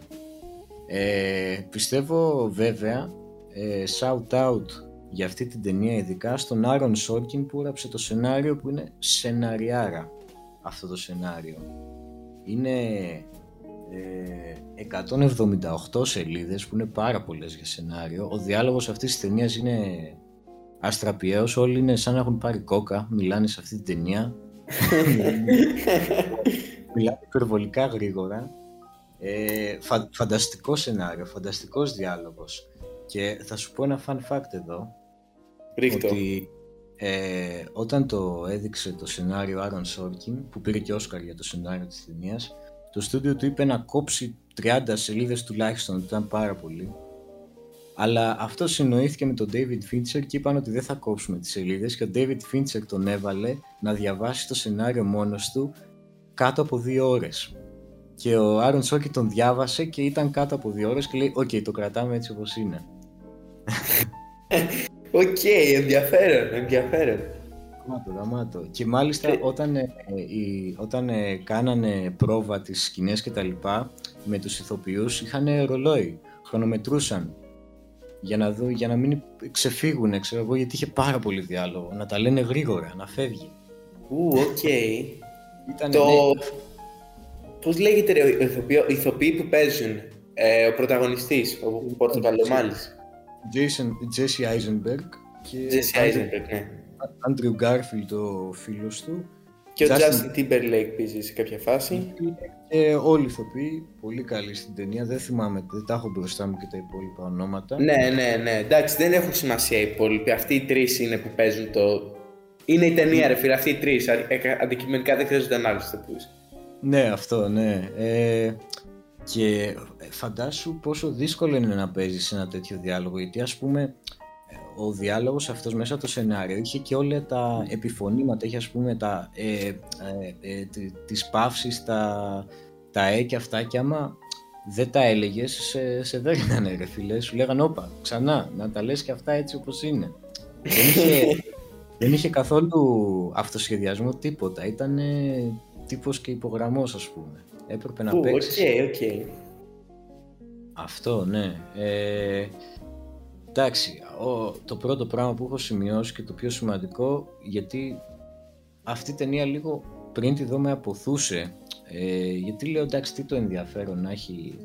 ε, πιστεύω βέβαια ε, shout out για αυτή την ταινία ειδικά στον Άρον Σόρκιν που έγραψε το σενάριο που είναι σεναριάρα αυτό το σενάριο είναι 178 ε, σελίδες που είναι πάρα πολλές για σενάριο. Ο διάλογος αυτής της ταινίας είναι αστραπιαίος, όλοι είναι σαν να έχουν πάρει κόκα, μιλάνε σε αυτή την ταινία. μιλάνε υπερβολικά γρήγορα. Ε, φανταστικό σενάριο, φανταστικός διάλογος. Και θα σου πω ένα fun fact εδώ. Ρίχτω. Ότι ε, όταν το έδειξε το σενάριο Άρον Σόρκιν, που πήρε και Όσκαρ για το σενάριο της ταινίας, το στούντιο του είπε να κόψει 30 σελίδες τουλάχιστον, ήταν πάρα πολύ. Αλλά αυτό συνοήθηκε με τον David Fincher και είπαν ότι δεν θα κόψουμε τις σελίδες και ο David Fincher τον έβαλε να διαβάσει το σενάριο μόνος του κάτω από δύο ώρες. Και ο Άαρον Σόρκιν το διάβασε και ήταν κάτω από δύο ώρες και λέει «Οκ, το κρατάμε έτσι όπως είναι». Οκ, okay, ενδιαφέρον, ενδιαφέρον. Γαμάτο, γαμάτο. Και μάλιστα ε. όταν, ε, όταν ε, κάνανε πρόβα τις σκηνές και τα λοιπά με τους ηθοποιούς είχαν ρολόι, χρονομετρούσαν για να, δω, για να μην ξεφύγουν, ξέρω εγώ, γιατί είχε πάρα πολύ διάλογο, να τα λένε γρήγορα, να φεύγει. Ου, οκ. Okay. Το... Ναι. Πώς λέγεται ρε, ο ηθοποιό, ηθοποιοί που παίζουν, ε, ο πρωταγωνιστής, ο Πορτοκαλομάλης. Jesse Eisenberg. Και Jesse Eisenberg, ναι. Άντριου Γκάρφιλντ ο φίλος του. Και ο Justin Timberlake παίζει σε κάποια φάση. Και όλοι οι ηθοποιοί, πολύ καλοί στην ταινία. Δεν θυμάμαι, δεν τα έχω μπροστά μου και τα υπόλοιπα ονόματα. Ναι, ναι, ναι. Εντάξει, δεν έχουν σημασία οι υπόλοιποι. Αυτοί οι τρεις είναι που παίζουν το. Είναι η ταινία, ρε φίλε. Αυτοί οι τρεις. Αντικειμενικά δεν χρειάζονται ανάλυση ηθοποιού. Ναι, αυτό, ναι. Ε, και φαντάσου πόσο δύσκολο είναι να παίζεις ένα τέτοιο διάλογο. Γιατί, ας πούμε, ο διάλογος αυτός μέσα το σενάριο είχε και όλα τα επιφωνήματα, είχε ας πούμε τα, ε, ε, ε, τις παύσεις, τα, τα ε και αυτά και άμα δεν τα έλεγες σε, σε δέρνανε ρε φίλε, σου λέγανε όπα ξανά να τα λες και αυτά έτσι όπως είναι. δεν, είχε, δεν είχε καθόλου αυτοσχεδιασμό τίποτα, ήταν τύπος και υπογραμμός ας πούμε. Έπρεπε να παίξεις. Okay, okay. Αυτό, ναι. Ε, εντάξει, το πρώτο πράγμα που έχω σημειώσει και το πιο σημαντικό, γιατί αυτή η ταινία λίγο πριν τη δω με αποθούσε, ε, γιατί λέω εντάξει τι το ενδιαφέρον να έχει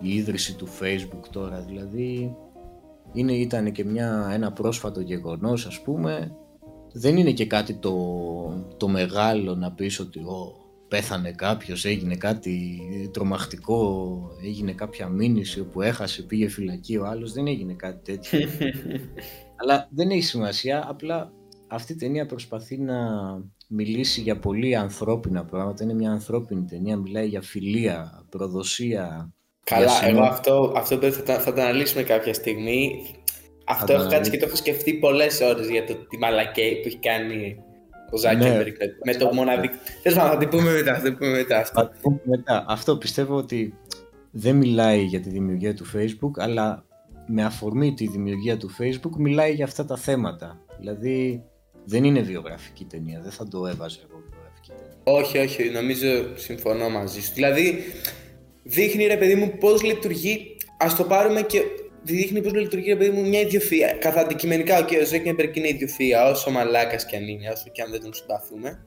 η ίδρυση του facebook τώρα, δηλαδή είναι, ήταν και μια, ένα πρόσφατο γεγονός ας πούμε, δεν είναι και κάτι το, το μεγάλο να πεις ότι ο, πέθανε κάποιος, έγινε κάτι τρομακτικό, έγινε κάποια μήνυση που έχασε, πήγε φυλακή ο άλλος, δεν έγινε κάτι τέτοιο. Αλλά δεν έχει σημασία, απλά αυτή η ταινία προσπαθεί να μιλήσει για πολύ ανθρώπινα πράγματα, είναι μια ανθρώπινη ταινία, μιλάει για φιλία, προδοσία. Καλά, εγώ αυτό, αυτό θα, θα το αναλύσουμε κάποια στιγμή. Αυτό έχω κάτσει και το έχω σκεφτεί πολλές ώρες για το τι μαλακέ που έχει κάνει ο Ζάκερμπεργκ. Ναι. Με το μοναδικό. Τέλος πάντων, θα την πούμε μετά. Θα την πούμε μετά αυτό. πούμε μετά. Αυτό πιστεύω ότι δεν μιλάει για τη δημιουργία του Facebook, αλλά με αφορμή τη δημιουργία του Facebook μιλάει για αυτά τα θέματα. Δηλαδή δεν είναι βιογραφική ταινία, δεν θα το έβαζε εγώ βιογραφική ταινία. Όχι, όχι, νομίζω συμφωνώ μαζί σου. Δηλαδή δείχνει ρε παιδί μου πώς λειτουργεί, ας το πάρουμε και δείχνει πώς λειτουργεί ρε παιδί μου μια ιδιοφία. Καθ' αντικειμενικά, ο κ. Ζέκνεμπερκ είναι ιδιοφία, όσο μαλάκας κι αν είναι, όσο κι αν δεν τον συμπαθούμε.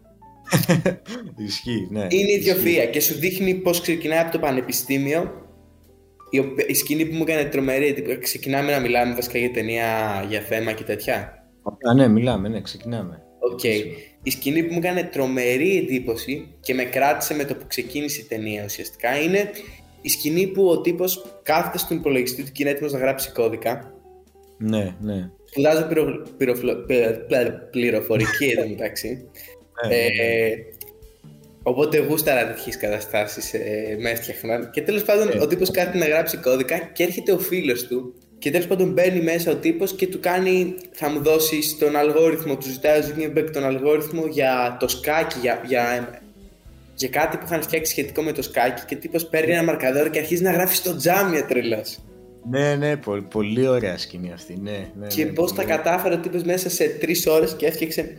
Ισχύει, ναι. Είναι ιδιοφία και σου δείχνει πώς ξεκινάει από το πανεπιστήμιο. Η, η σκηνή που μου έκανε τρομερή, ξεκινάμε να μιλάμε βασικά για ταινία για θέμα και τέτοια. Α, ναι, μιλάμε, ναι, ξεκινάμε. Οκ. Okay. Η σκηνή που μου έκανε τρομερή εντύπωση και με κράτησε με το που ξεκίνησε η ταινία ουσιαστικά είναι η σκηνή που ο τύπος κάθεται στον υπολογιστή του και είναι έτοιμος να γράψει κώδικα. Ναι, ναι. Σπουδάζω πληροφορική εντωμεταξύ. Ναι, ναι, ναι. ε, οπότε γούσταρα τέτοιες καταστάσεις ε, με έφτιαχναν. Και τέλος πάντων ο τύπος κάθεται να γράψει κώδικα και έρχεται ο φίλος του. Και τέλος πάντων μπαίνει μέσα ο τύπος και του κάνει. Θα μου δώσεις τον αλγόριθμο, του ζητάει ο Zuckerberg τον αλγόριθμο για το σκάκι, για, για για κάτι που είχαν φτιάξει σχετικό με το σκάκι και τύπος παίρνει ένα μαρκαδόρο και αρχίζει να γράφει στο τζάμια τρελά. Ναι, ναι, πολύ, πολύ ωραία σκηνή αυτή. Ναι, ναι, και ναι, πώς τα κατάφερε ο τύπος μέσα σε τρεις ώρες και έφτιαξε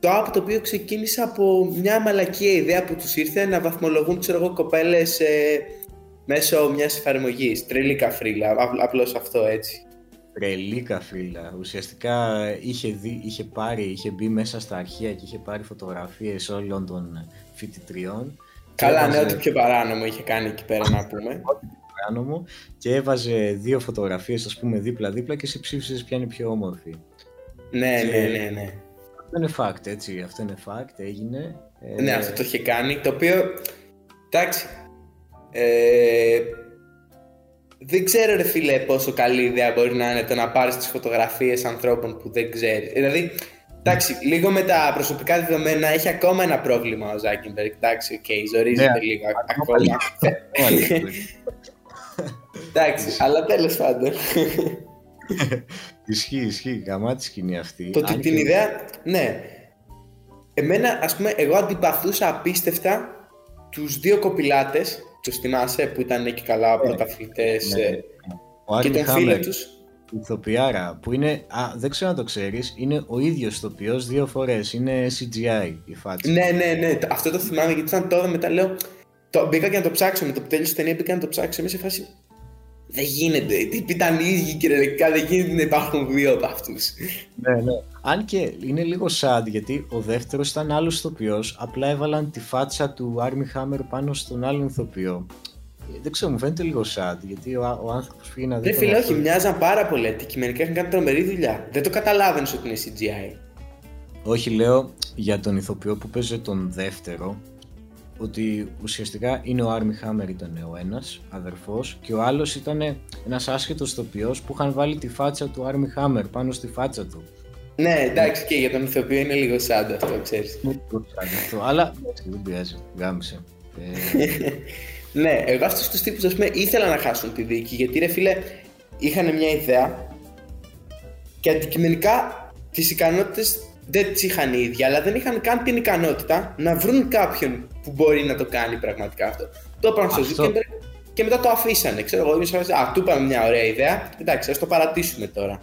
το app το οποίο ξεκίνησε από μια μαλακία ιδέα που τους ήρθε να βαθμολογούν ξέρω εγώ κοπέλες ε, μέσω μιας εφαρμογής. Τρελή καφρίλα, απλώς αυτό έτσι. Τρελή καφρίλα. Ουσιαστικά είχε, δει, είχε πάρει, είχε μπει μέσα στα αρχεία και είχε πάρει φωτογραφίες όλων των φοιτητριών. Καλά, ναι, ό,τι πιο παράνομο είχε κάνει εκεί πέρα να πούμε. παράνομο και έβαζε δύο φωτογραφίες ας πούμε δίπλα-δίπλα και σε ψήφισες ποια είναι πιο όμορφη. Ναι, και... ναι, ναι, ναι. Αυτό είναι fact, έτσι. Αυτό είναι fact, έγινε. Ναι, αυτό το είχε κάνει. Το οποίο, εντάξει, ε, δεν ξέρω ρε φίλε πόσο καλή ιδέα μπορεί να είναι το να πάρεις τις φωτογραφίες ανθρώπων που δεν ξέρεις. Δηλαδή, εντάξει, λίγο με τα προσωπικά δεδομένα έχει ακόμα ένα πρόβλημα ο Ζούκερμπεργκ. Εντάξει, οκ, okay, ζορίζεται ναι, λίγο ακόμα. εντάξει, αλλά τέλος πάντων. ισχύει, ισχύει, γαμάτη σκηνή αυτή. Το ότι την ιδέα, ναι. Εμένα, ας πούμε, εγώ αντιπαθούσα απίστευτα τους δύο κοπηλάτες τους θυμάσαι που ήταν εκεί καλά ναι. πρωταθλητές ναι, ναι. και τον φίλο τους. Ηθοποιάρα που είναι, α, δεν ξέρω αν το ξέρεις, είναι ο ίδιος ηθοποιός δύο φορές. Είναι CGI η φάτσα. Ναι, ναι, ναι. Αυτό το θυμάμαι γιατί ήταν τώρα μετά λέω. Το, μπήκα και να το ψάξω με το που τέλειωσε η ταινία. Μπήκα να το ψάξω. Είμαι σε φάση. Δεν γίνεται. Τι ήταν οι ίδιοι κυριολεκτικά. Δεν γίνεται να υπάρχουν δύο από αυτούς. Ναι, ναι. Αν και είναι λίγο sad γιατί ο δεύτερος ήταν άλλο ηθοποιός. Απλά έβαλαν τη φάτσα του Army Hammer πάνω στον άλλον ηθοποιό. Ε, δεν ξέρω, μου φαίνεται λίγο sad γιατί ο, ο άνθρωπος πήγε να δει. Δεν φίλε, όχι, μοιάζαν πάρα πολύ. Αντικειμενικά είχαν κάνει τρομερή δουλειά. Δεν το καταλάβαινες ότι είναι CGI. Όχι, λέω για τον ηθοποιό που παίζει τον δεύτερο ότι ουσιαστικά είναι ο Άρμι Χάμερ ήταν ο ένας αδερφός και ο άλλος ήταν ένας άσχετος ηθοποιός που είχαν βάλει τη φάτσα του Άρμι Χάμερ πάνω στη φάτσα του. Ναι, εντάξει και για τον ηθοποιό είναι λίγο σαν αυτό, ξέρεις. αυτό, αλλά δεν πειράζει, γάμισε. Ε, ναι, εγώ αυτούς τους τύπους ας πούμε ήθελα να χάσουν τη δίκη γιατί ρε φίλε είχαν μια ιδέα και αντικειμενικά τις ικανότητες δεν τις είχαν οι ίδιοι, αλλά δεν είχαν καν την ικανότητα να βρουν κάποιον που μπορεί να το κάνει πραγματικά αυτό. Το έπρεπε στο Zuckerberg και μετά το αφήσανε. Ξέρω εγώ, είμαι Α, του είπαμε μια ωραία ιδέα. Εντάξει, ας το παρατήσουμε τώρα.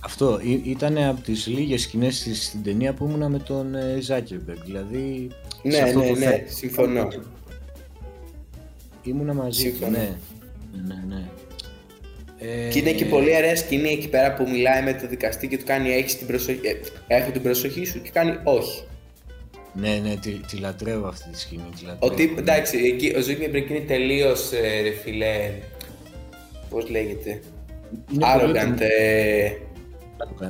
Αυτό ήταν από τις λίγες σκηνές στην ταινία που ήμουνα με τον Ζάκερμπεργκ. Δηλαδή. Ναι, ναι, ναι, συμφωνώ. Ήμουνα μαζί του, ναι. Ναι, ναι. Ε... Και είναι και πολύ ωραία σκηνή εκεί πέρα που μιλάει με το δικαστή και του κάνει έχεις την προσοχή, ε, έχω την προσοχή σου και κάνει όχι. Ναι, ναι, τη, τη λατρεύω αυτή τη σκηνή. Τη Ότι, εντάξει, εκεί, ο Ζούκερμπεργκ είναι τελείως ε, ρε φίλε. Πώς λέγεται. Arrogant. Ε...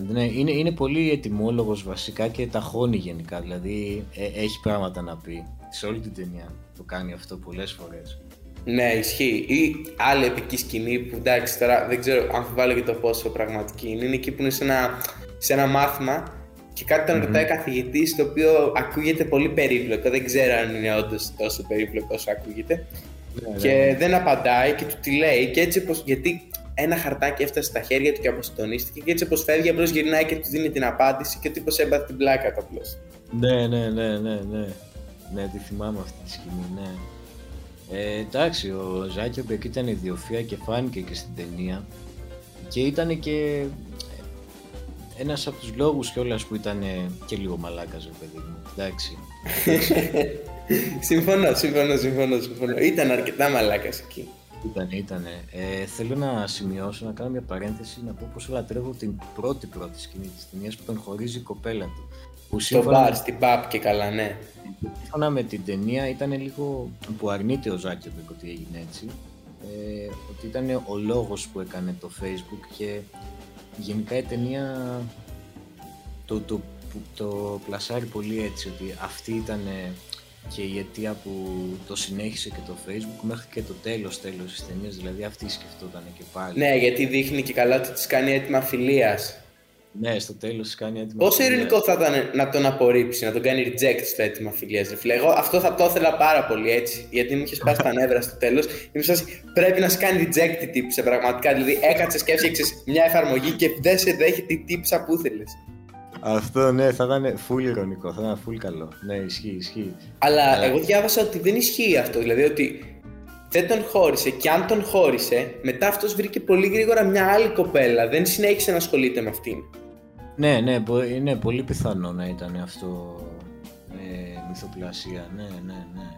Ναι, είναι, είναι πολύ ετοιμόλογος βασικά και τα χώνει γενικά. Δηλαδή ε, έχει πράγματα να πει. Σε όλη την ταινία το κάνει αυτό πολλές φορές. Ναι, ισχύει. Ή άλλη επική σκηνή που εντάξει τώρα δεν ξέρω, αμφιβάλλω για το πόσο πραγματική είναι. Είναι εκεί που είναι σε ένα, σε ένα μάθημα και κάτι τον mm-hmm. ρωτάει καθηγητής το οποίο ακούγεται πολύ περίπλοκο. Δεν ξέρω αν είναι όντως τόσο περίπλοκο όσο ακούγεται. Ναι, και ναι. δεν απαντάει και του τη λέει. Και έτσι πως, γιατί ένα χαρτάκι έφτασε στα χέρια του και αποστονίστηκε και έτσι όπως φεύγει απλώς γυρνάει και του δίνει την απάντηση και τύπος έμπαθε την πλάκα του απλώς. Ναι, ναι, ναι, ναι, ναι. Ναι, τη θυμάμαι αυτή τη σκηνή, ναι. Ε, εντάξει, ο Ζάκερμπεκ ήταν ιδιοφία και φάνηκε και στην ταινία και ήταν και ένας από τους λόγους κιόλας που ήταν και λίγο μαλάκας ο παιδί μου, εντάξει. συμφωνώ, συμφωνώ, συμφωνώ, συμφωνώ. Ήταν αρκετά μαλάκας εκεί. Ήταν, ήταν. Ε, θέλω να σημειώσω, να κάνω μια παρένθεση, να πω πόσο λατρεύω την πρώτη πρώτη σκηνή της ταινίας που τον χωρίζει η κοπέλα του. Που Στο μπαρ, στην pub και καλά, ναι. Σύμφωνα με την ταινία ήταν λίγο που αρνείται ο Ζάκερμπεργκ ότι έγινε έτσι. Ε, ότι ήταν ο λόγος που έκανε το facebook και γενικά η ταινία το, το, το πλασάρει πολύ έτσι ότι αυτή ήταν και η αιτία που το συνέχισε και το facebook μέχρι και το τέλος τέλος της ταινίας δηλαδή αυτή σκεφτόταν και πάλι Ναι γιατί δείχνει και καλά ότι της κάνει έτοιμα φιλίας ναι, στο τέλος κάνει έτοιμα. Πόσο ειρηνικό θα ήταν να τον απορρίψει, να τον κάνει reject στο έτοιμα φιλίας. Εγώ αυτό θα το ήθελα πάρα πολύ έτσι. Γιατί μου είχε σπάσει τα νεύρα στο τέλος. Είμαι πρέπει να σε κάνει reject η τύψα πραγματικά. Δηλαδή έκατσε και έφτιαξε μια εφαρμογή και δεν σε δέχεται τη τύψα που ήθελε. Αυτό ναι, θα ήταν full ηρωνικό, θα ήταν full καλό. Ναι, ισχύει, ισχύει. Αλλά εγώ διάβασα ότι δεν ισχύει αυτό. Δηλαδή ότι δεν τον χώρισε και αν τον χώρισε, μετά αυτός βρήκε πολύ γρήγορα μια άλλη κοπέλα, δεν συνέχισε να ασχολείται με αυτήν. Ναι, ναι, είναι πολύ πιθανό να ήταν αυτό ε, μυθοπλασία, ναι, ναι, ναι.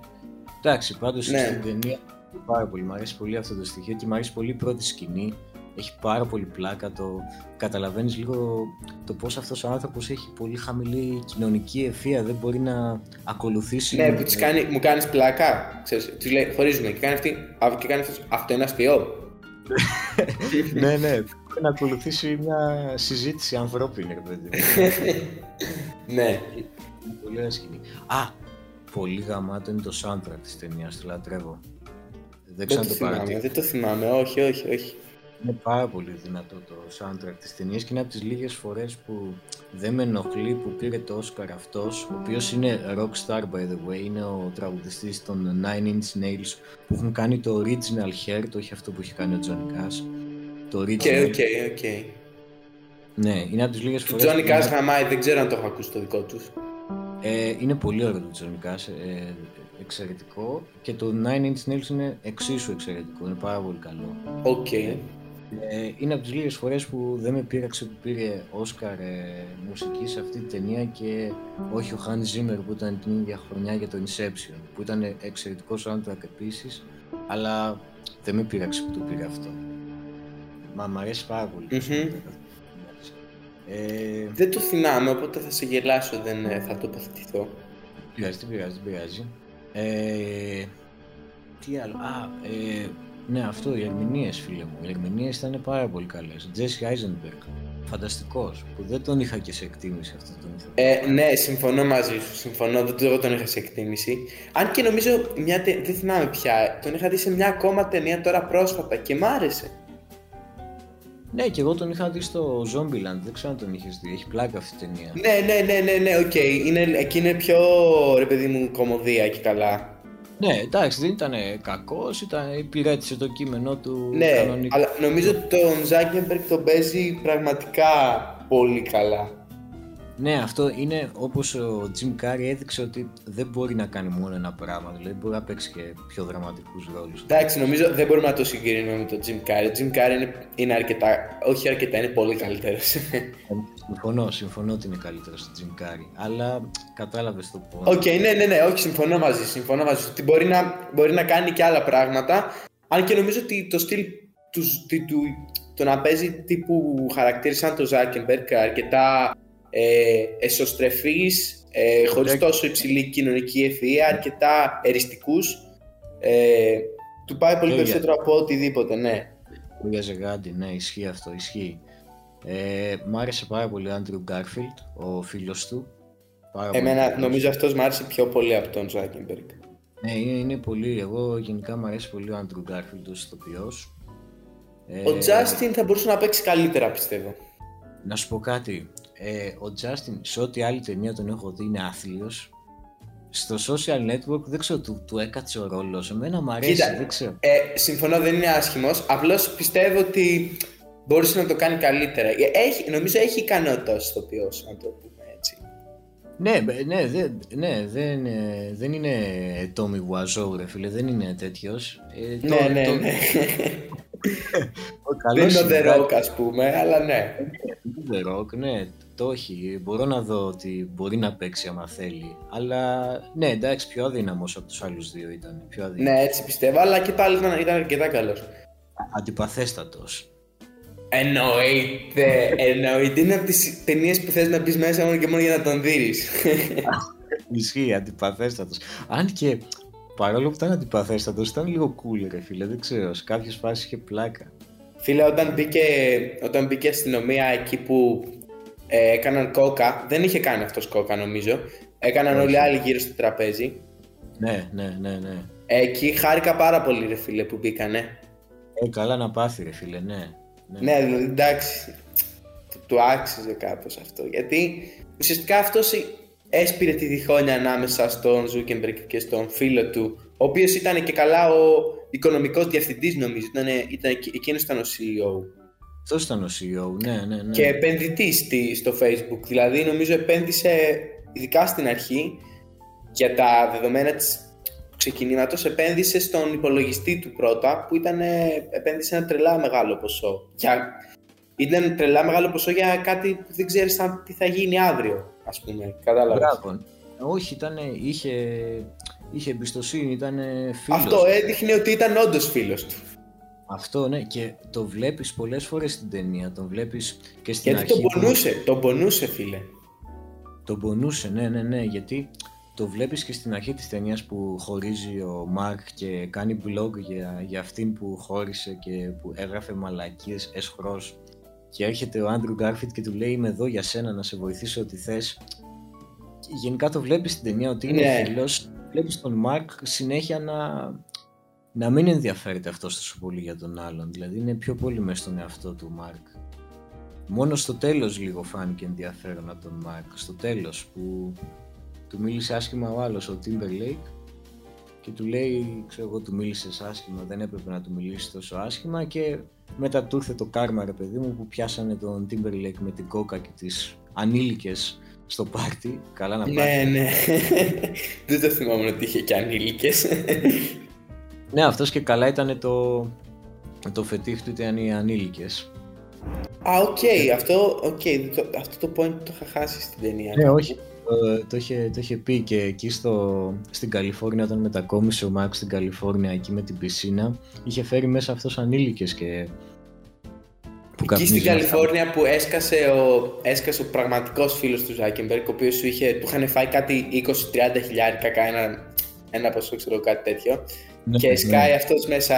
Εντάξει, πάντως ναι. στην ταινία πάρα πολύ, μου αρέσει πολύ αυτό το στοιχείο και μου αρέσει πολύ η πρώτη σκηνή έχει πάρα πολύ πλάκα το καταλαβαίνεις λίγο το πώς αυτός ο άνθρωπος έχει πολύ χαμηλή κοινωνική ευθεία δεν μπορεί να ακολουθήσει ναι που κάνει, μου κάνεις πλάκα ξέρεις, τους λέει χωρίζουμε και κάνει αυτή και κάνει αυτός, αυτό είναι αστείο. Ναι ναι να ακολουθήσει μια συζήτηση ανθρώπινη παιδί ναι. Πολύ ωραία σκηνή. Α πολύ γαμάτο είναι το soundtrack της ταινίας το λατρεύω. Δεν, δεν το θυμάμαι, δεν το θυμάμαι, όχι, όχι, όχι. Είναι πάρα πολύ δυνατό το soundtrack της ταινίας και είναι από τις λίγες φορές που δεν με ενοχλεί που πήρε το Oscar αυτός, ο οποίος είναι rockstar by the way, είναι ο τραγουδιστής των Nine Inch Nails που έχουν κάνει το original Hurt, το όχι αυτό που έχει κάνει ο Johnny Cash. Το original. OK, OK, OK. Ναι, είναι από τις λίγες φορές... Το Johnny Cash γαμάει, δεν ξέρω αν το έχω ακούσει το δικό τους. Ε, είναι πολύ ωραίο το Johnny Cash, ε, εξαιρετικό και το Nine Inch Nails είναι εξίσου εξαιρετικό, είναι πάρα πολύ καλό. OK. Okay. Ε, είναι από τις λίγες φορές που δεν με πείραξε που πήρε Όσκαρ ε, μουσική σε αυτή τη ταινία και όχι ο Hans Zimmer που ήταν την ίδια χρονιά για το Inception που ήταν εξαιρετικό soundtrack επίσης αλλά δεν με πείραξε που το πήρε αυτό. Μα μ' αρέσει πάρα πολύ. Mm-hmm. Ε... Δεν το θυμάμαι, οπότε θα σε γελάσω, δεν ε, θα τοποθετηθώ. Πειράζει, δεν πειράζει, δεν πειράζει. Ε... Τι άλλο, α, ε, ναι, αυτό, οι ερμηνείες, φίλε μου. Οι ερμηνείες ήταν πάρα πολύ καλές. Τζέσι Άιζενμπεργκ. Φανταστικός. Που δεν τον είχα και σε εκτίμηση αυτό τον ήθελα. Ε, ναι, συμφωνώ μαζί σου. Συμφωνώ, δεν τον είχα σε εκτίμηση. Αν και νομίζω, μια, δεν θυμάμαι πια, τον είχα δει σε μια ακόμα ταινία τώρα πρόσφατα και μ' άρεσε. Ναι, και εγώ τον είχα δει στο Zombieland. Δεν ξέρω αν τον είχες δει. Έχει πλάκα αυτή η ταινία. Ναι, ναι, ναι, ναι, ναι, OK. Okay. Είναι, εκεί είναι πιο ρε παιδί μου κωμωδία και καλά. Ναι, εντάξει, δεν ήταν κακός, ήταν, υπηρέτησε το κείμενό του ναι, κανονικά. αλλά νομίζω ότι τον Zuckerberg τον παίζει πραγματικά πολύ καλά. Ναι, αυτό είναι όπως ο Jim Carrey έδειξε ότι δεν μπορεί να κάνει μόνο ένα πράγμα, δηλαδή μπορεί να παίξει και πιο δραματικούς ρόλους. Εντάξει, νομίζω δεν μπορούμε να το συγκρίνουμε με τον Jim Carrey. Ο Jim Carrey είναι, είναι αρκετά, όχι αρκετά, είναι πολύ καλύτερος. συμφωνώ, συμφωνώ ότι είναι καλύτερος ο Jim Carrey, αλλά κατάλαβες το point. OK, okay, ναι, ναι, ναι, όχι, συμφωνώ μαζί, συμφωνώ μαζί ότι μπορεί να, μπορεί να κάνει και άλλα πράγματα, αν και νομίζω ότι το στυλ τους, του, του το να παίζει τύπου χαρακτήρες σαν τον Zuckerberg αρκετά ε, εσωστρεφείς, ε, χωρίς τόσο υψηλή κοινωνική ευφυΐα, αρκετά εριστικούς. Ε, του πάει πολύ περισσότερο από οτιδήποτε, ναι. Για Ζεγάντι, ναι, ισχύει αυτό, ισχύει. Ε, μ' άρεσε πάρα πολύ ο Andrew Garfield, ο φίλος του. Πάρα Εμένα πολύ νομίζω αυτός μ' άρεσε πιο πολύ από τον Zuckerberg. Ναι, είναι, είναι πολύ. Εγώ γενικά μου αρέσει πολύ ο Andrew Garfield ως ηθοποιός. Ο Τζάστιν θα μπορούσε να παίξει καλύτερα, πιστεύω. Να σου πω κάτι ε, ο Justin σε ό,τι άλλη ταινία τον έχω δει είναι άθλιος στο social network δεν ξέρω του, του έκατσε ο ρόλος. Εμένα μου αρέσει, Κοίτα, δεν ξέρω. Ε, συμφωνώ, δεν είναι άσχημος. Απλώς πιστεύω ότι μπορούσε να το κάνει καλύτερα. Ε, έχει, νομίζω έχει ικανότητα στο οποίο να το πούμε έτσι. Ναι, ναι, δε, ναι δεν, δεν είναι Tommy Wiseau, ρε φίλε, δεν είναι τέτοιος. Ε, ναι, ναι, το, ναι. δεν είναι ο The Rock, ας πούμε, αλλά ναι. The Rock, ναι το όχι. Μπορώ να δω ότι μπορεί να παίξει άμα θέλει. Αλλά ναι, εντάξει, πιο αδύναμος από τους άλλους δύο ήταν. Πιο Ναι, έτσι πιστεύω, αλλά και πάλι ήταν, ήταν αρκετά καλός. Αντιπαθέστατος. Εννοείται, εννοείται. Είναι από τις ταινίες που θες να μπεις μέσα μόνο και μόνο για να τον δεις. Ισχύει, αντιπαθέστατος. Αν και παρόλο που ήταν αντιπαθέστατος, ήταν λίγο cool, ρε φίλε. Δεν ξέρω, σε κάποιες φάσεις είχε πλάκα. Φίλε, όταν μπήκε, όταν μπήκε αστυνομία εκεί που ε, έκαναν κόκα. Δεν είχε κάνει αυτός κόκα νομίζω. Έκαναν όλοι οι άλλοι γύρω στο τραπέζι. Ναι, ναι, ναι, ναι. Εκεί χάρηκα πάρα πολύ ρε φίλε που μπήκανε. Ε, καλά να πάθει ρε φίλε, ναι. Ναι, ναι δηλαδή εντάξει. Του, άξιζε κάπως αυτό. Γιατί ουσιαστικά αυτός έσπειρε τη διχόνοια ανάμεσα στον Zuckerberg και στον φίλο του, ο οποίος ήταν και καλά ο οικονομικός διευθυντής νομίζω, ήταν, ήταν, εκείνος ήταν ο CEO. Αυτός ήταν ο CEO, ναι, ναι, ναι. Και επενδυτής στο Facebook. Δηλαδή, νομίζω επένδυσε ειδικά στην αρχή για τα δεδομένα της ξεκινήματος επένδυσε στον υπολογιστή του πρώτα που ήταν, επένδυσε ένα τρελά μεγάλο ποσό. Για, ήταν τρελά μεγάλο ποσό για κάτι που δεν ξέρεις αν, τι θα γίνει αύριο, ας πούμε. Κατάλαβες; Μπράβο. Όχι, ήταν, είχε, είχε εμπιστοσύνη, ήταν φίλος. Αυτό έδειχνε ότι ήταν όντως φίλος του. Αυτό ναι, και το βλέπεις πολλές φορές στην ταινία, τον βλέπεις και στην Γιατί αρχή. τον πονούσε, τον πονούσε φίλε. Τον πονούσε, ναι, ναι, ναι, γιατί το βλέπεις και στην αρχή της ταινίας που χωρίζει ο Μάρκ και κάνει blog για, για αυτήν που χώρισε και που έγραφε μαλακίες εσχρός και έρχεται ο Άντρου Γκάρφιτ και του λέει είμαι εδώ για σένα να σε βοηθήσω ό,τι θες και γενικά το βλέπεις στην ταινία ότι είναι Ναι. φίλος βλέπεις τον Μάρκ συνέχεια να, να μην ενδιαφέρεται αυτός τόσο πολύ για τον άλλον δηλαδή είναι πιο πολύ μέσα στον εαυτό του Μάρκ Μόνο στο τέλος λίγο φάνηκε ενδιαφέρον από τον Μάρκ. Στο τέλος που του μίλησε άσχημα ο άλλος, ο Timberlake και του λέει, ξέρω εγώ, του μίλησες άσχημα, δεν έπρεπε να του μιλήσεις τόσο άσχημα και μετά του ήρθε το κάρμα ρε παιδί μου που πιάσανε τον Timberlake με την κόκα και τις ανήλικες στο πάρτι. Καλά να πάθει. Ναι, ναι. δεν το θυμάμαι ότι είχε και ανήλικες. Ναι, αυτός και καλά ήταν το, το φετίχ του ήταν οι ανήλικες. Α, οκ, αυτό, okay, το, αυτό το point το είχα χάσει στην ταινία. Ναι, όχι. Το, το, είχε, το είχε πει και εκεί στο, στην Καλιφόρνια όταν μετακόμισε ο Μάρκ στην Καλιφόρνια εκεί με την πισίνα είχε φέρει μέσα αυτός ανήλικες και που Εκεί στην καπνίζουν. Καλιφόρνια που έσκασε ο, έσκασε ο πραγματικός φίλος του Ζάκεμπεργκ, ο οποίος σου είχε, του είχαν φάει κάτι 20-30 χιλιάρικα, ένα, ένα ποσό, ξέρω κάτι τέτοιο. Ναι, και ναι. σκάει αυτός μέσα,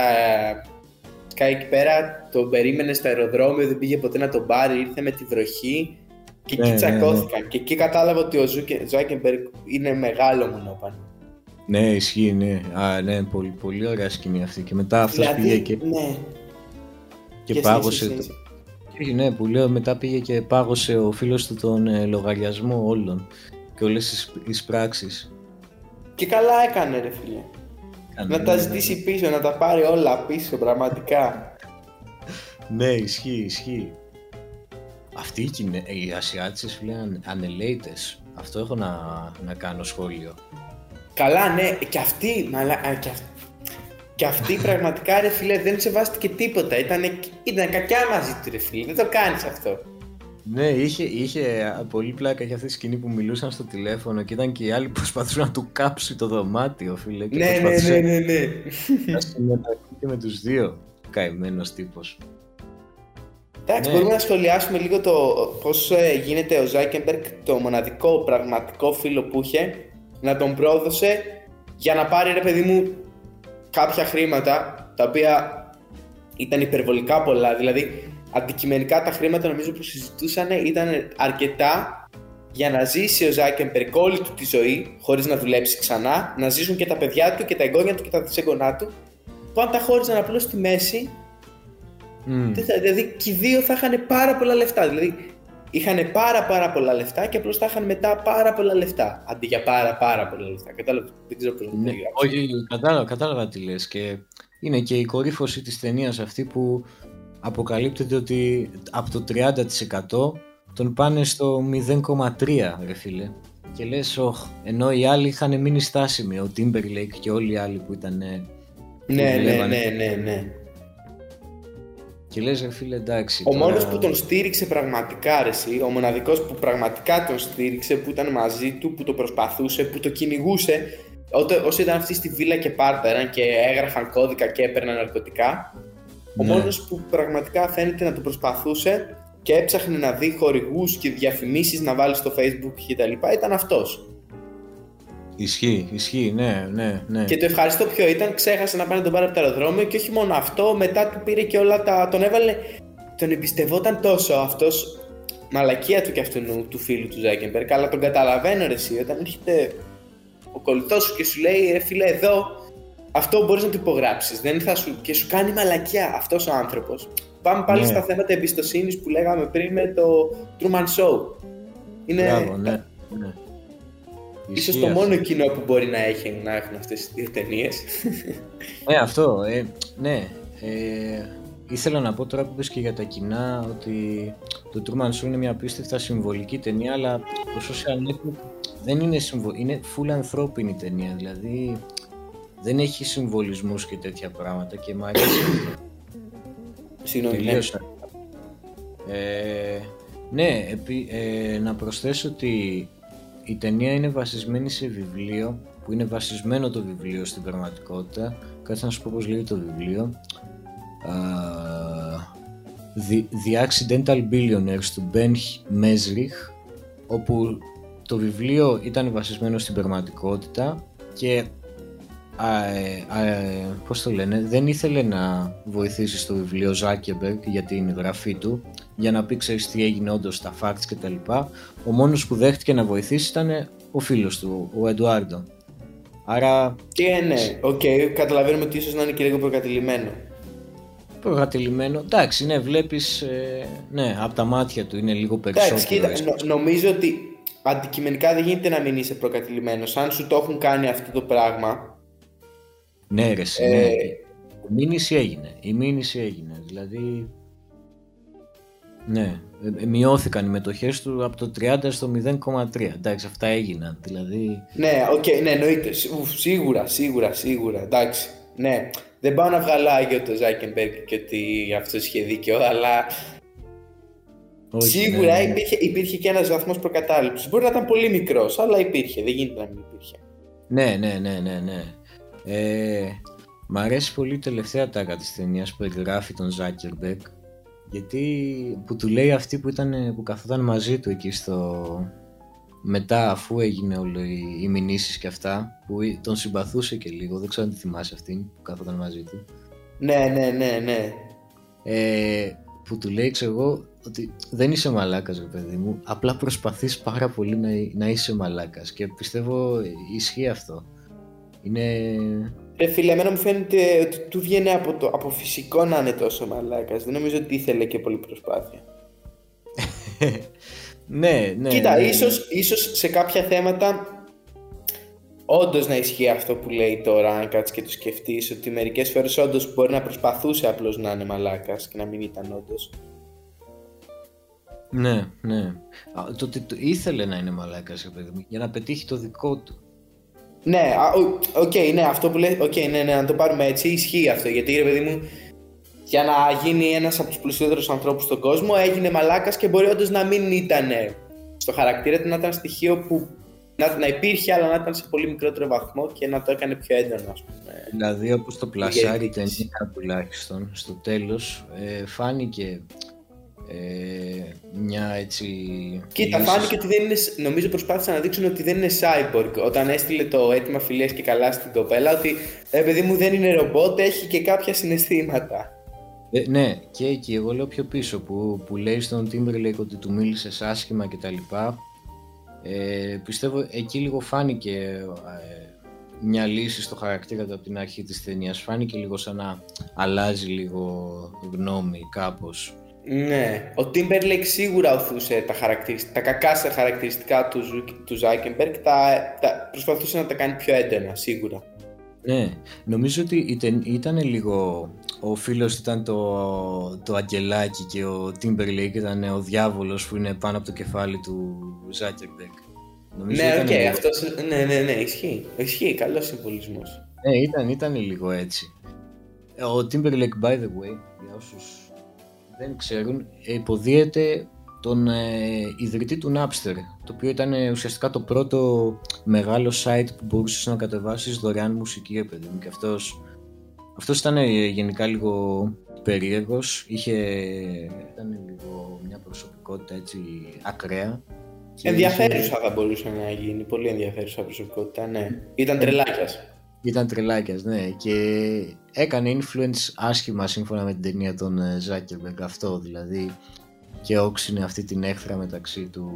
σκάει εκεί πέρα, τον περίμενε στο αεροδρόμιο, δεν πήγε ποτέ να τον πάρει, ήρθε με τη βροχή και εκεί Ναι, ναι, ναι. τσακώθηκαν. Και εκεί κατάλαβα ότι ο Ζούκε- Ζάκεμπεργκ είναι μεγάλο μονόπανο. Ναι, ισχύει, ναι. Α, ναι, πολύ, πολύ ωραία σκηνή αυτή. Και μετά αυτός πήγε και, ναι. και Και πάγωσε. συνέχισε, το- Και Ναι, που λέω μετά πήγε και πάγωσε ο φίλος του τον ε, λογαριασμό όλων και όλες τις, τις πράξεις. Και καλά έκανε ρε φίλε. Κάνε, Να τα ναι, ζητήσει πίσω, να τα πάρει όλα πίσω, πραγματικά. Ναι, ισχύει, ισχύει. Αυτοί οι, Κινε... οι Ασιάτες φίλε ανε- ανελαίτες. Αυτό έχω να, να κάνω σχόλιο. Καλά, ναι, και αυτή, μαλα... α, και, αυ... και αυτή πραγματικά ρε φίλε δεν σεβάστηκε τίποτα. Ήταν, ήταν κακιά μαζί του ρε φίλε, δεν το κάνεις αυτό. Ναι, είχε, είχε α, πολύ πλάκα για αυτή τη σκηνή που μιλούσαν στο τηλέφωνο και ήταν και οι άλλοι που προσπαθούσαν να του κάψει το δωμάτιο, φίλε. Και ναι, ναι, προσπαθούσε ναι, ναι, ναι. να συμμετέχει και με τους δύο. Καημένος τύπος. Εντάξει, Ναι. μπορούμε να σχολιάσουμε λίγο το πώς ε, γίνεται ο Ζάκεμπεργκ το μοναδικό πραγματικό φίλο που είχε να τον πρόδωσε για να πάρει ρε παιδί μου κάποια χρήματα τα οποία ήταν υπερβολικά πολλά. Δηλαδή, αντικειμενικά τα χρήματα νομίζω που συζητούσαν ήταν αρκετά για να ζήσει ο Ζάκεμπεργκ όλη του τη ζωή χωρίς να δουλέψει ξανά, να ζήσουν και τα παιδιά του και τα εγγόνια του και τα δυσεγγονά του που αν τα χώριζαν απλώς στη μέση Μμ. δεν θα- δηλαδή και οι δύο θα είχαν πάρα πολλά λεφτά. Δηλαδή είχαν πάρα πάρα πολλά λεφτά και απλώς θα είχαν μετά πάρα πολλά λεφτά. Αντί για πάρα πάρα πολλά λεφτά. Κατάλαβα, δεν ξέρω πώς να το Ναι, περιγράψω. όχι, κατάλαβα, κατάλαβα τι λες και είναι και η κορύφωση της ταινίας αυτή που αποκαλύπτεται ότι από το 30% τον πάνε στο 0,3 ρε φίλε και λες όχ, ενώ οι άλλοι είχαν μείνει στάσιμοι, ο Timberlake και όλοι οι άλλοι που ήταν ε, Ναι, ναι, δουλεύανε. ναι, ναι, ναι. και λες ρε φίλε εντάξει Ο τώρα- μόνος που τον στήριξε πραγματικά ρε εσύ, ο μοναδικός που πραγματικά τον στήριξε, που ήταν μαζί του, που το προσπαθούσε, που το κυνηγούσε, ότε- όσο ήταν αυτοί στη βίλα και πάρτεραν και έγραφαν κώδικα και έπαιρναν ναρκωτικά, ο Ναι. μόνος που πραγματικά φαίνεται να το προσπαθούσε και έψαχνε να δει χορηγούς και διαφημίσεις να βάλει στο facebook και τα λοιπά, ήταν αυτός. Ισχύει, ισχύει, ναι, ναι, ναι. Και το ευχαριστώ ποιο ήταν, ξέχασε να πάει να τον πάρει από το αεροδρόμιο και όχι μόνο αυτό, μετά του πήρε και όλα τα. τον έβαλε. Τον εμπιστευόταν τόσο αυτός. Μαλακία του και αυτού του φίλου του Ζάκεμπεργκ, αλλά τον καταλαβαίνω ρε εσύ, όταν έρχεται ο κολλητός σου και σου λέει ρε φίλε εδώ, αυτό μπορείς να το υπογράψεις. Δεν θα σου... Και σου κάνει μαλακιά αυτός ο άνθρωπος. Πάμε πάλι Ναι. στα θέματα εμπιστοσύνης που λέγαμε πριν με το Truman Show. Είναι Μπράβο, ναι, ναι. ίσως Ισχύει το αυτό. μόνο κοινό που μπορεί να, έχει, να έχουν αυτές τις δύο ταινίες. Ναι, αυτό. Ε, ναι. Ε, ήθελα να πω τώρα που είπες και για τα κοινά ότι το Truman Show είναι μια απίστευτα συμβολική ταινία, αλλά το Social Network δεν είναι συμβολική, είναι full ανθρώπινη ταινία. Δηλαδή δεν έχει συμβολισμούς και τέτοια πράγματα και μου αρέσει. Συγγνώμη, ναι. Τελείωσα. Ε, ναι, επί, ε, να προσθέσω ότι η ταινία είναι βασισμένη σε βιβλίο που είναι βασισμένο το βιβλίο στην πραγματικότητα. Κάτσε να σου πω πώς λέγεται το βιβλίο. Uh, The, The Accidental Billionaires του Ben Mesrich όπου το βιβλίο ήταν βασισμένο στην πραγματικότητα και α, ε, α, ε, πώς το λένε, δεν ήθελε να βοηθήσει στο βιβλίο Ζάκεμπεργκ για την γραφή του για να πει ξέρεις τι έγινε όντως τα facts και τα λοιπά. Ο μόνος που δέχτηκε να βοηθήσει ήταν ο φίλος του, ο Εντουάρντο. Άρα... Και ναι, OK, okay, καταλαβαίνουμε ότι ίσως να είναι και λίγο προκατειλημμένο. Προκατειλημμένο, εντάξει, ναι, βλέπεις, ε, ναι, από τα μάτια του είναι λίγο περισσότερο. Εντάξει, κοίτα, νο, νομίζω ότι αντικειμενικά δεν γίνεται να μην είσαι προκατειλημμένος. Αν σου το έχουν κάνει αυτό το πράγμα... Ναι, ρε, ε... ναι. Η μήνυση έγινε, η μήνυση έγινε, δηλαδή... Ναι, ε, ε, μειώθηκαν οι μετοχές του από το 30 στο 0,3. Εντάξει, αυτά έγιναν. Δηλαδή... Ναι, okay, ναι, εννοείται. Σίγουρα, σίγουρα, σίγουρα. Εντάξει. Ναι. Δεν πάω να βγάλω άγιο το Ζάκεμπεργκ και ότι αυτό είχε δίκιο, αλλά. Όχι, σίγουρα ναι, ναι. Υπήρχε, υπήρχε και ένας βαθμός προκατάληψης. Μπορεί να ήταν πολύ μικρός, αλλά υπήρχε. Δεν γίνεται να μην υπήρχε. Ναι, ναι, ναι, ναι. ναι. Ε, μ' αρέσει πολύ η τελευταία τάκα της ταινίας που εγγράφει τον Ζάκερμπεργκ γιατί που του λέει αυτή που, ήταν, που καθόταν μαζί του εκεί στο... Μετά αφού έγινε όλο οι, οι μηνύσεις και αυτά που τον συμπαθούσε και λίγο, δεν ξέρω αν τη θυμάσαι αυτήν που καθόταν μαζί του. Ναι, ναι, ναι, ναι. Ε, που του λέει ξέρω εγώ ότι δεν είσαι μαλάκας ρε παιδί μου, απλά προσπαθείς πάρα πολύ να, να είσαι μαλάκας και πιστεύω ισχύει αυτό. Είναι Ρε φίλε, εμένα μου φαίνεται ότι του βγαίνει από, το, από φυσικό να είναι τόσο μαλάκας. Δεν νομίζω ότι ήθελε και πολύ προσπάθεια. ναι, ναι. Κοίτα, ναι, Ίσως, ίσως σε κάποια θέματα όντως να ισχύει αυτό που λέει τώρα, αν κάτσεις και το σκεφτείς, ότι μερικές φορές όντως μπορεί να προσπαθούσε απλώς να είναι μαλάκας και να μην ήταν όντως. Ναι, ναι. Το ότι ήθελε να είναι μαλάκας, για να πετύχει το δικό του. Ναι, OK, okay, ναι, αυτό που λέει, okay, ναι, ναι, να το πάρουμε έτσι, ισχύει αυτό. Γιατί ρε παιδί μου, για να γίνει ένας από τους πλουσιότερους ανθρώπους στον κόσμο, έγινε μαλάκας και μπορεί όντως να μην ήταν στο χαρακτήρα του, να ήταν στοιχείο που να, να υπήρχε, αλλά να ήταν σε πολύ μικρότερο βαθμό και να το έκανε πιο έντονο, ας πούμε. Δηλαδή, όπως το πλασάρει η ταινία τουλάχιστον, στο τέλος, ε, φάνηκε ε, μια έτσι... Κοίτα, λύση... φάνηκε ότι δεν είναι, νομίζω προσπάθησαν να δείξουν ότι δεν είναι cyborg. Όταν έστειλε το αίτημα φιλίας και καλά στην κοπέλα, ότι ε, παιδί μου δεν είναι ρομπότ, έχει και κάποια συναισθήματα. Ε, ναι, και εκεί εγώ λέω πιο πίσω που, που λέει στον Timberlake ότι του μίλησες άσχημα κτλ. Ε, πιστεύω εκεί λίγο φάνηκε ε, μια λύση στο χαρακτήρα του από την αρχή της ταινίας. Φάνηκε λίγο σαν να αλλάζει λίγο γνώμη κάπως. Ναι, ο Timberlake σίγουρα ωθούσε τα, τα κακά στα χαρακτηριστικά του, του Zuckerberg, τα, τα, προσπαθούσε να τα κάνει πιο έντονα, σίγουρα. Ναι, νομίζω ότι ήταν, ήταν λίγο, ο φίλος ήταν το, το αγγελάκι και ο Timberlake ήταν ο διάβολος που είναι πάνω από το κεφάλι του Zuckerberg. Νομίζω ναι, OK, okay, αυτός, ναι, ναι, ναι, ισχύει, ισχύει, καλός συμβολισμός. Ναι, ήταν, ήταν λίγο έτσι. Ο Timberlake, by the way, για όσους δεν ξέρουν, υποδίεται τον ε, ιδρυτή του Napster, το οποίο ήταν ε, ουσιαστικά το πρώτο μεγάλο site που μπορούσες να κατεβάσεις δωρεάν μουσική, παιδί μου. Και αυτός, αυτός ήταν ε, γενικά λίγο περίεργος, είχε, ήταν λίγο μια προσωπικότητα έτσι ακραία. Ενδιαφέρουσα θα μπορούσε να γίνει, πολύ ενδιαφέρουσα προσωπικότητα, ναι. Ήταν τρελάκιας. Ήταν τρελάκιας, ναι. Και έκανε influence άσχημα σύμφωνα με την ταινία των Zuckerberg αυτό, δηλαδή και όξινε αυτή την έχθρα μεταξύ του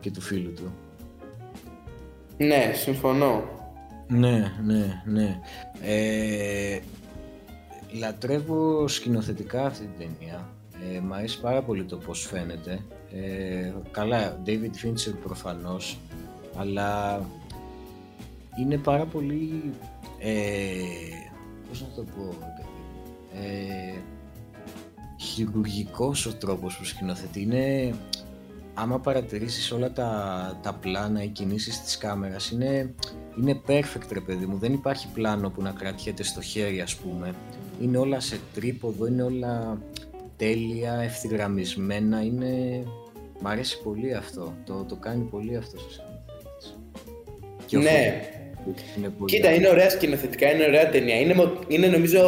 και του φίλου του. Ναι, συμφωνώ. Ναι, ναι, ναι. Ε, λατρεύω σκηνοθετικά αυτή την ταινία. Ε, μ' αρέσει πάρα πολύ το πώς φαίνεται. Ε, καλά, David Fincher προφανώς, αλλά είναι πάρα πολύ ε, πώς να το πω ε, χειρουργικός ο τρόπος που σκηνοθετεί. Είναι άμα παρατηρήσεις όλα τα, τα πλάνα, οι κινήσεις της κάμερας είναι, είναι perfect ρε παιδί μου, δεν υπάρχει πλάνο που να κρατιέται στο χέρι ας πούμε. Είναι όλα σε τρίποδο, είναι όλα τέλεια, ευθυγραμμισμένα, είναι... Μ' αρέσει πολύ αυτό, το, το κάνει πολύ αυτό σε σκηνοθέτης. ναι, είναι πολύ Κοίτα, είναι ωραία σκηνοθετικά, είναι ωραία ταινία. Είναι, είναι νομίζω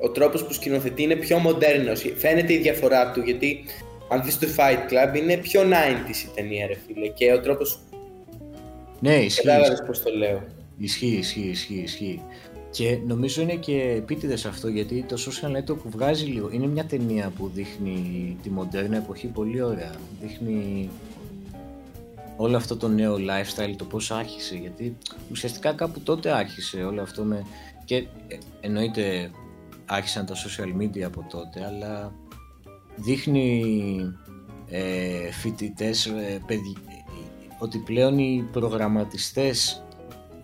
ο τρόπος που σκηνοθετεί είναι πιο μοντέρνος. Φαίνεται η διαφορά του, γιατί αν δεις το Fight Club είναι πιο 90s η ταινία ρε φίλε και ο τρόπος... Ναι, ισχύει. Κατάλαβες πώς το λέω. Ισχύει, ισχύει, ισχύει, ισχύει. Και νομίζω είναι και επίτηδες αυτό γιατί το Social Network βγάζει λίγο. Είναι μια ταινία που δείχνει τη μοντέρνα εποχή πολύ ωραία. Δείχνει όλο αυτό το νέο lifestyle, το πώς άρχισε. Γιατί ουσιαστικά κάπου τότε άρχισε όλο αυτό με... Και ε, εννοείται άρχισαν τα social media από τότε, αλλά δείχνει ε, φοιτητές, ε, ότι πλέον οι προγραμματιστές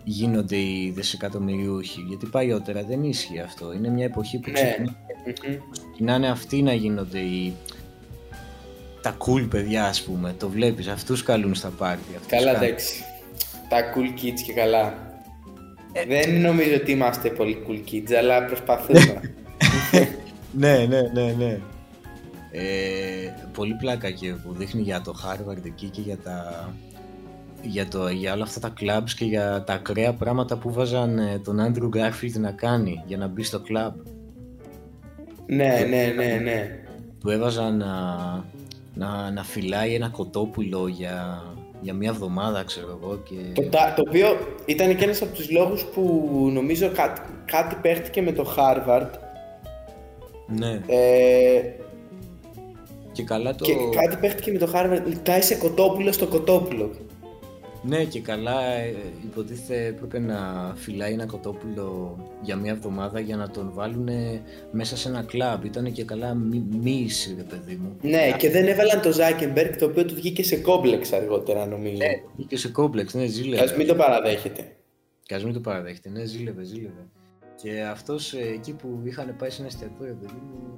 γίνονται οι δισεκατομμυριούχοι. Γιατί παλιότερα δεν ίσχυε αυτό. Είναι μια εποχή που ναι. ξεκινάνε αυτοί να γίνονται οι, τα cool παιδιά ας πούμε. Το βλέπεις, αυτούς καλούν στα πάρτι. Καλά εντάξει. Τα cool kids και καλά. Ε, δεν νομίζω ότι είμαστε πολύ cool kids, αλλά προσπαθούμε. ναι, ναι, ναι, ναι. Ε, πολύ πλάκα και που δείχνει για το Harvard εκεί και για τα για, το, για όλα αυτά τα clubs και για τα ακραία πράγματα που βάζαν ε, τον Andrew Garfield να κάνει για να μπει στο club. Ναι, ναι, ναι, ναι. Του έβαζαν να, να, να φυλάει ένα κοτόπουλο για, για μια εβδομάδα, ξέρω εγώ. Και... Το, το οποίο ήταν και ένας από τους λόγους που νομίζω κάτι, κάτι παίχτηκε με το Harvard. Ναι. Ε, και καλά το... Και κάτι παίχτηκε με το Harvard, λιτάει σε κοτόπουλο στο κοτόπουλο. Ναι και καλά ε, υποτίθεται έπρεπε να φυλάει ένα κοτόπουλο για μια εβδομάδα για να τον βάλουν μέσα σε ένα κλαμπ. Ήταν και καλά μίση ρε παιδί μου. Ναι και δεν έβαλαν το Ζάκεμπεργκ το οποίο του βγήκε σε κόμπλεξ αργότερα νομίζω. Ναι, βγήκε σε κόμπλεξ, ναι ζήλευε. Ας μην το παραδέχεται. Και ας μην το παραδέχεται, ναι ζήλευε, ζήλευε. Και αυτός ε, εκεί που είχαν πάει σε ένα εστιατόριο παιδί μου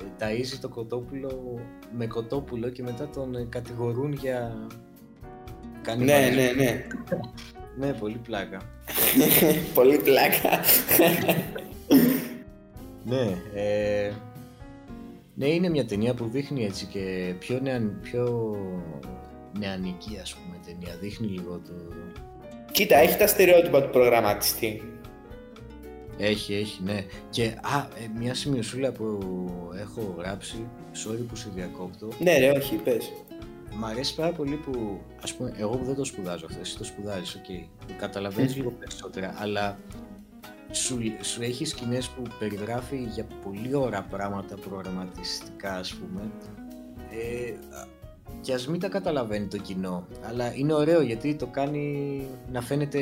ε, ταΐζει το κοτόπουλο με κοτόπουλο και μετά τον κατηγορούν για Κάνει ναι, ναι, ναι. ναι, πολύ πλάκα. πολύ πλάκα. ναι, ε, ναι, είναι μια ταινία που δείχνει έτσι και πιο, νεα, πιο νεανική ας πούμε ταινία. Δείχνει λίγο το... Κοίτα, έχει τα στερεότυπα του προγραμματιστή. Έχει, έχει, ναι. Και, α, ε, μια σημειωσούλα που έχω γράψει, sorry που σε διακόπτω. Ναι ρε, όχι, πες. Μ' αρέσει πάρα πολύ που, ας πούμε, εγώ που δεν το σπουδάζω αυτό, εσύ το σπουδάζεις, OK, okay, καταλαβαίνεις λίγο περισσότερα, αλλά σου, σου έχει σκηνές που περιγράφει για πολύ ωραία πράγματα προγραμματιστικά, ας πούμε, ε, και ας μην τα καταλαβαίνει το κοινό, αλλά είναι ωραίο γιατί το κάνει να φαίνεται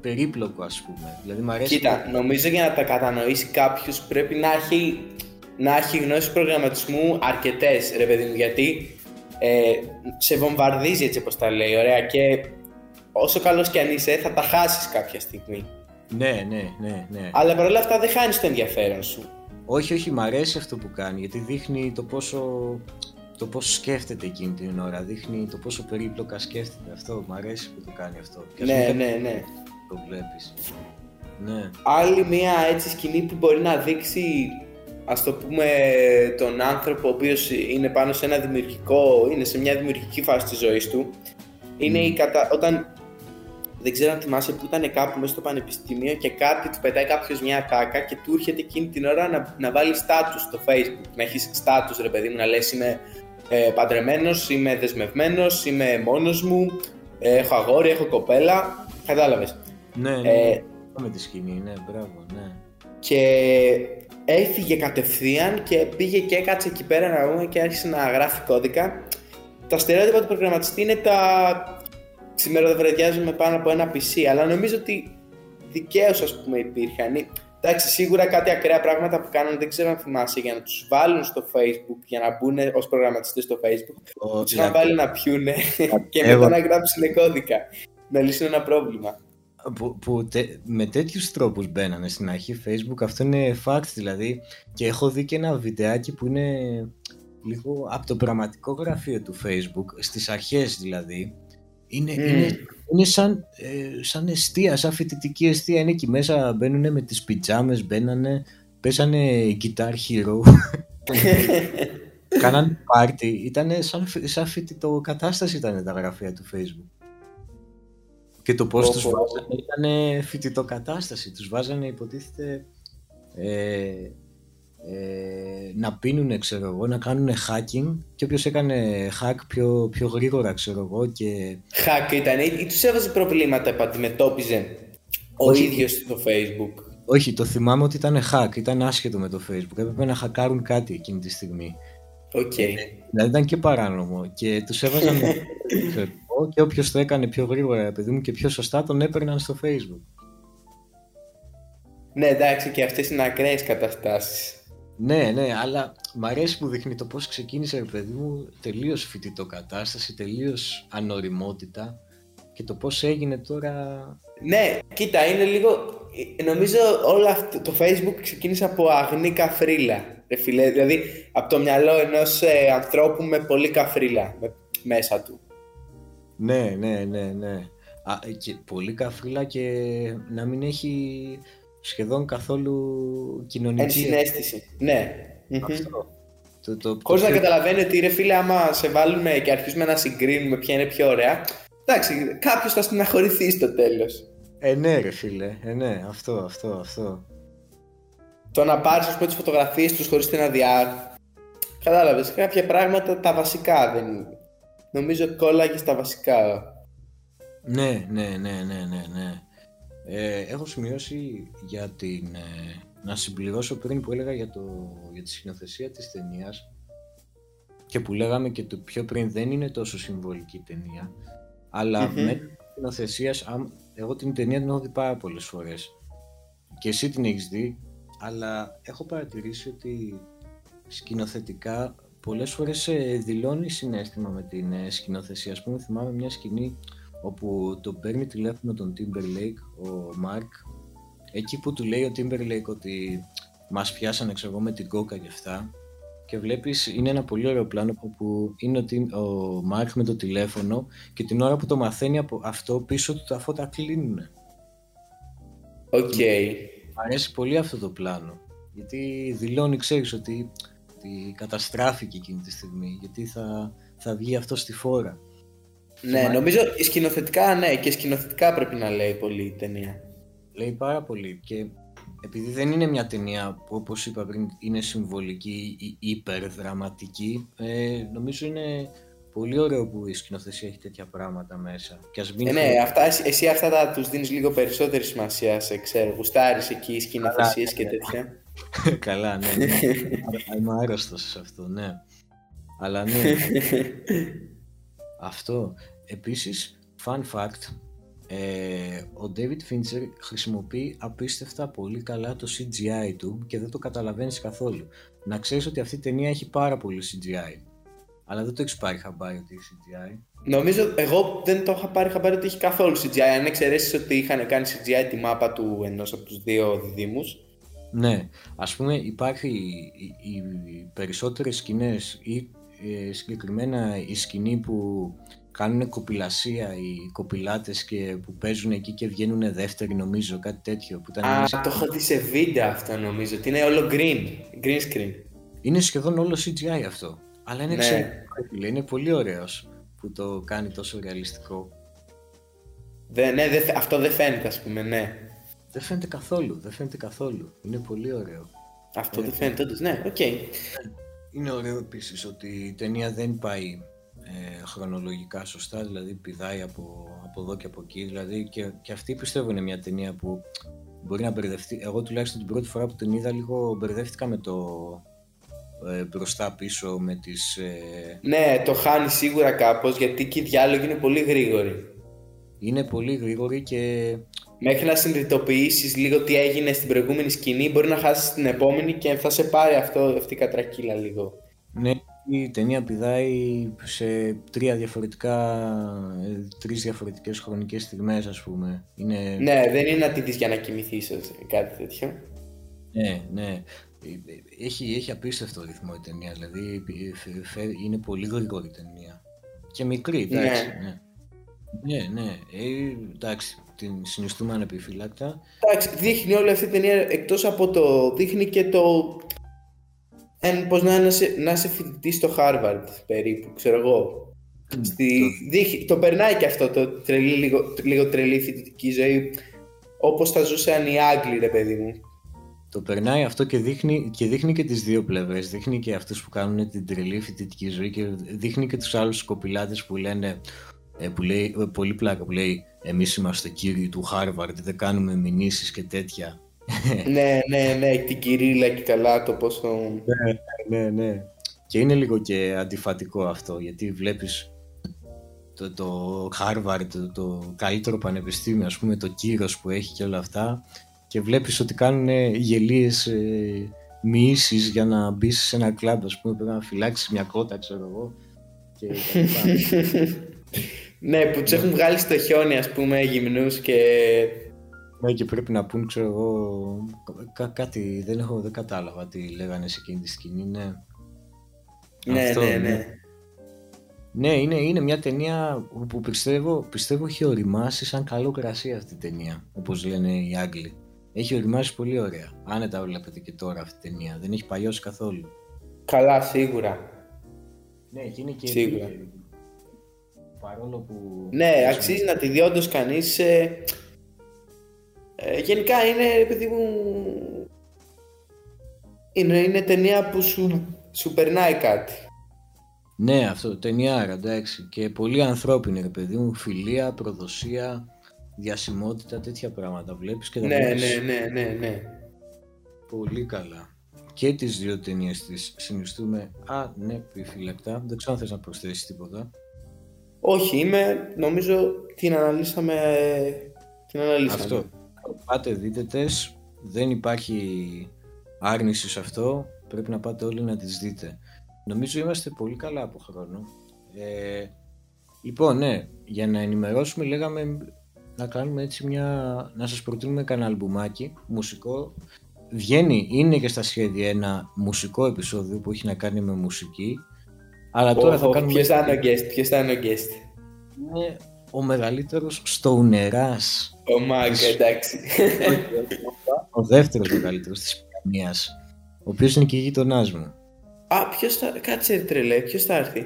περίπλοκο ας πούμε. Δηλαδή, μ αρέσει Κοίτα, νομίζω για να τα κατανοήσει κάποιος πρέπει να έχει, να έχει γνώσεις προγραμματισμού αρκετές, ρε παιδί μου, γιατί ε, σε βομβαρδίζει έτσι όπως τα λέει, ωραία και όσο καλός και αν είσαι θα τα χάσεις κάποια στιγμή. Ναι, ναι, ναι, ναι. Αλλά παρόλα αυτά δεν χάνεις το ενδιαφέρον σου. Όχι, όχι, μ' αρέσει αυτό που κάνει, γιατί δείχνει το πόσο, το πόσο σκέφτεται εκείνη την ώρα, δείχνει το πόσο περίπλοκα σκέφτεται αυτό, μ' αρέσει που το κάνει αυτό. ναι, ναι, ναι. Το βλέπεις. Ναι. Άλλη μια έτσι σκηνή που μπορεί να δείξει ας το πούμε τον άνθρωπο ο οποίος είναι πάνω σε ένα δημιουργικό, είναι σε μια δημιουργική φάση της ζωής του. Είναι η κατα... όταν δεν ξέρω αν θυμάσαι που ήταν κάπου μέσα στο πανεπιστήμιο και κάτι του πετάει κάποιος μια ατάκα και του έρχεται εκείνη την ώρα να, να βάλει status στο facebook. Να έχεις status ρε παιδί μου να λες είμαι ε, παντρεμένος, είμαι δεσμευμένος, είμαι μόνος μου ε, έχω αγόρι, έχω κοπέλα κατάλαβες. Ναι, ναι, ε, με τη σκηνή, ναι, μπράβο, ναι. και έφυγε κατευθείαν και πήγε και έκατσε εκεί πέρα να πούμε και άρχισε να γράφει κώδικα. Τα στερεότυπα του προγραμματιστή είναι τα ξημεροδευτεριάζουμε πάνω από ένα PC, αλλά νομίζω ότι δικαίως ας πούμε υπήρχαν. Εντάξει, σίγουρα κάτι ακραία πράγματα που κάνουν, δεν ξέρω αν θυμάσαι, για να τους βάλουν στο Facebook, για να μπουν ως προγραμματιστές στο Facebook. Τους είχαν βάλει να πιούνε και μετά να γράψουν κώδικα. Να λύσουν ένα πρόβλημα που, που με τέτοιους τρόπους μπαίνανε στην αρχή Facebook, αυτό είναι fact δηλαδή και έχω δει και ένα βιντεάκι που είναι λίγο από το πραγματικό γραφείο του Facebook, στις αρχές δηλαδή, είναι, είναι, είναι σαν, ε, σαν εστία, σαν φοιτητική εστία. Είναι εκεί μέσα, μπαίνουν με τις πιτζάμες, μπαίνανε, πέσανε Guitar Hero. Κάναν πάρτι. Ήταν σαν, σαν φοιτητό κατάσταση ήταν τα γραφεία του Facebook. Και το πώς τους βάζανε ήταν φοιτητό κατάσταση. Τους βάζανε υποτίθεται ε, ε, να πίνουν, ξέρω εγώ, να κάνουν hacking και όποιος έκανε hack πιο, πιο γρήγορα, ξέρω εγώ και... Hack ήταν ή τους έβαζε προβλήματα που αντιμετώπιζε ο Όχι. ίδιος στο facebook. Όχι, το θυμάμαι ότι ήταν hack, ήταν άσχετο με το facebook, έπρεπε να χακάρουν κάτι εκείνη τη στιγμή. Okay. Ε, δηλαδή ήταν και παράνομο και τους έβαζαν και όποιος το έκανε πιο γρήγορα, παιδί μου, και πιο σωστά τον έπαιρναν στο facebook. Ναι, εντάξει, και αυτές είναι ακραίες καταστάσεις. Ναι, ναι, αλλά μ' αρέσει που δείχνει το πώς ξεκίνησε, ρε παιδί μου, τελείως φοιτητό κατάσταση, τελείως ανοριμότητα και το πώς έγινε τώρα... Ναι, κοίτα, είναι λίγο... Νομίζω όλο αυτό το facebook ξεκίνησε από αγνή καφρίλα, ρε φίλε, δηλαδή από το μυαλό ενός ε, ανθρώπου με πολύ καφρίλα μέσα του. Ναι, ναι, ναι, ναι. Α, και πολύ καφρίλα και να μην έχει σχεδόν καθόλου κοινωνική... Ενσυναίσθηση, ναι. Αυτό. Το, το, Χωρίς να καταλαβαίνει ότι ρε φίλε άμα σε βάλουμε και αρχίσουμε να συγκρίνουμε ποια είναι πιο ωραία, εντάξει, κάποιος θα στεναχωρηθεί στο τέλος. Ε, ναι ρε φίλε, ε, ναι, αυτό, αυτό, αυτό. Το να πάρεις ας πούμε τις φωτογραφίες τους χωρίς την αδειά, κατάλαβες, κάποια πράγματα τα βασικά δεν Νομίζω κόλλαγε στα βασικά. Ναι, ναι, ναι, ναι, ναι, ναι. Ε, έχω σημειώσει για την... Ε, να συμπληρώσω πριν που έλεγα για, το, για τη σκηνοθεσία της ταινίας και που λέγαμε και το πιο πριν δεν είναι τόσο συμβολική ταινία αλλά mm-hmm. με την σκηνοθεσία εγώ την ταινία την έχω δει πάρα πολλές φορές και εσύ την έχεις δει αλλά έχω παρατηρήσει ότι σκηνοθετικά πολλές φορές ε, δηλώνει συνέστημα με την ε, σκηνοθεσία. Ας πούμε θυμάμαι μια σκηνή όπου τον παίρνει τηλέφωνο τον Timberlake, ο Μάρκ, εκεί που του λέει ο Timberlake ότι μας πιάσανε ξέρω με την κόκα και αυτά και βλέπεις είναι ένα πολύ ωραίο πλάνο που είναι ο, ο Μάρκ με το τηλέφωνο και την ώρα που το μαθαίνει από αυτό πίσω του τα φώτα κλείνουν. OK. Okay. αρέσει πολύ αυτό το πλάνο γιατί δηλώνει ξέρεις ότι ότι καταστράφηκε εκείνη τη στιγμή, γιατί θα, θα βγει αυτό στη φόρα. Ναι, νομίζω σκηνοθετικά, ναι, και σκηνοθετικά πρέπει να λέει πολύ η ταινία. Λέει πάρα πολύ και επειδή δεν είναι μια ταινία που όπως είπα πριν είναι συμβολική ή υπερδραματική, ε, νομίζω είναι πολύ ωραίο που η σκηνοθεσία έχει τέτοια πράγματα μέσα. Και ας μην ε, ναι, αυτά, εσύ αυτά τα τους δίνεις λίγο περισσότερη σημασία σε ξέρω, γουστάρεις εκεί σκηνοθεσίες και τέτοια. Καλά, ναι, ναι. Είμαι άρρωστος σε αυτό, ναι. Αλλά ναι. αυτό. Επίσης, fun fact, ε, ο David Fincher χρησιμοποιεί απίστευτα πολύ καλά το CGI του και δεν το καταλαβαίνεις καθόλου. Να ξέρεις ότι αυτή η ταινία έχει πάρα πολύ CGI. Αλλά δεν το έχεις πάρει χαμπάρι ότι έχει CGI. Νομίζω, εγώ δεν το είχα πάρει χαμπάρι ότι έχει καθόλου CGI. Αν εξαιρέσεις ότι είχαν κάνει CGI τη μάπα του ενός από τους δύο διδήμου. Ναι, ας πούμε υπάρχει οι, οι περισσότερες σκηνές ή ε, συγκεκριμένα η σκηνή που κάνουν κοπηλασία οι κοπηλάτες και που παίζουν εκεί και βγαίνουν δεύτεροι νομίζω, κάτι τέτοιο. Που ήταν Α, το έχω δει σε βίντεο αυτό νομίζω, ότι είναι όλο green, green screen. Είναι σχεδόν όλο CGI αυτό, αλλά είναι ναι. είναι πολύ ωραίος που το κάνει τόσο ρεαλιστικό. ναι, αυτό δεν φαίνεται ας πούμε, ναι. Δεν φαίνεται καθόλου, δεν φαίνεται καθόλου. Είναι πολύ ωραίο. Αυτό δεν φαίνεται όντως, ναι, ok. Okay. Είναι ωραίο επίσης ότι η ταινία δεν πάει ε, χρονολογικά σωστά, δηλαδή πηδάει από, από εδώ και από εκεί. Δηλαδή και, και αυτή πιστεύω είναι μια ταινία που μπορεί να μπερδευτεί. Εγώ τουλάχιστον την πρώτη φορά που την είδα λίγο μπερδεύτηκα με το ε, μπροστά πίσω με τις... Ε... Ναι, το χάνει σίγουρα κάπως γιατί και οι διάλογοι είναι πολύ γρήγοροι. Είναι πολύ γρήγοροι και μέχρι να συνειδητοποιήσεις λίγο τι έγινε στην προηγούμενη σκηνή, μπορεί να χάσεις την επόμενη και θα σε πάρει αυτό, αυτή η κατρακύλα λίγο. Ναι, η ταινία πηδάει σε τρία διαφορετικά, τρεις διαφορετικές χρονικές στιγμές ας πούμε. Είναι... Ναι, δεν είναι να τη δεις για να κοιμηθείς κάτι τέτοιο. Ναι, ναι. έχει, έχει απίστευτο ρυθμό η ταινία, δηλαδή είναι πολύ γρήγορη η ταινία. Και μικρή, εντάξει. Ναι, ναι, ναι. ναι. Ε, εντάξει, την συνιστούμε ανεπιφύλακτα. Εντάξει, δείχνει όλη αυτή η ταινία εκτός από το... δείχνει και το... Εν, πώς να, είσαι, να είσαι φοιτητής στο Harvard περίπου, ξέρω εγώ. Στη, το... Δείχνει, το περνάει και αυτό το τρελή, λίγο, λίγο τρελή φοιτητική ζωή όπως θα ζούσαν οι Άγγλοι ρε παιδί μου. Το περνάει αυτό και δείχνει, και δείχνει και τις δύο πλευρές. Δείχνει και αυτούς που κάνουν την τρελή φοιτητική ζωή και δείχνει και τους άλλους σκοπιλάτες που λένε ε, που λέει, ε, πολύ πλάκα που λέει εμείς είμαστε κύριοι του Χάρβαρντ, δεν κάνουμε μηνύσεις και τέτοια. ναι, ναι, ναι, την κυρίλα και καλά το πόσο... Ναι, ναι, ναι. Και είναι λίγο και αντιφατικό αυτό, γιατί βλέπεις το, το Harvard, το, το καλύτερο πανεπιστήμιο, ας πούμε, το κύρος που έχει και όλα αυτά και βλέπεις ότι κάνουν γελίες ε, μοιήσεις για να μπεις σε ένα κλαμπ, ας πούμε, πρέπει να φυλάξεις μια κότα, ξέρω εγώ. Και ναι, που τους έχουν βγάλει στο χιόνι, ας πούμε, γυμνούς και... Ναι, και πρέπει να πούν, ξέρω εγώ, κάτι, δεν, έχω, δεν κατάλαβα τι λέγανε σε εκείνη τη σκηνή, ναι. Ναι, Αυτό, ναι, ναι. Ναι, είναι, είναι μια ταινία που πιστεύω, πιστεύω έχει οριμάσει σαν καλό κρασί αυτή η ταινία, όπως λένε οι Άγγλοι. Έχει οριμάσει πολύ ωραία. Άνετα βλέπετε και τώρα αυτή η ταινία. Δεν έχει παλιώσει καθόλου. Καλά, σίγουρα. Ναι, και είναι και σίγουρα. Παρόλο που... Ναι, αξίζει να τη δει όντως κανείς. Ε, ε, γενικά είναι, παιδί μου... Είναι, είναι ταινία που σου, σου περνάει κάτι. Ναι, αυτό, ταινιάρα, εντάξει. Και πολύ ανθρώπινη, ρε παιδί μου. Φιλία, προδοσία, διασημότητα, τέτοια πράγματα βλέπεις και τα ναι, ναι, ναι, ναι, ναι. Πολύ καλά. Και τις δύο ταινίες της συνιστούμε ανεπιφυλακτά. Δεν ξέρω αν θες να προσθέσεις τίποτα. Όχι, είμαι, νομίζω την αναλύσαμε, την αναλύσαμε. Αυτό. Πάτε δείτε τες, δεν υπάρχει άρνηση σε αυτό, πρέπει να πάτε όλοι να τις δείτε. Νομίζω είμαστε πολύ καλά από χρόνο. Ε, λοιπόν, ναι, για να ενημερώσουμε λέγαμε να κάνουμε έτσι μια... να σας προτείνουμε κανένα αλμπουμάκι μουσικό. Βγαίνει, είναι και στα σχέδια ένα μουσικό επεισόδιο που έχει να κάνει με μουσική. Αλλά τώρα θα κάνουμε... Ποιος θα είναι ο guest, ποιος θα είναι ο guest; Είναι ο μεγαλύτερος στοουνεράς. Ο Μάγκα, εντάξει. ο δεύτερος μεγαλύτερος της Πιανίας. Ο οποίος είναι και γείτονάς μου. Α, ποιος θα... Κάτσε τρελέ, ποιος θα έρθει;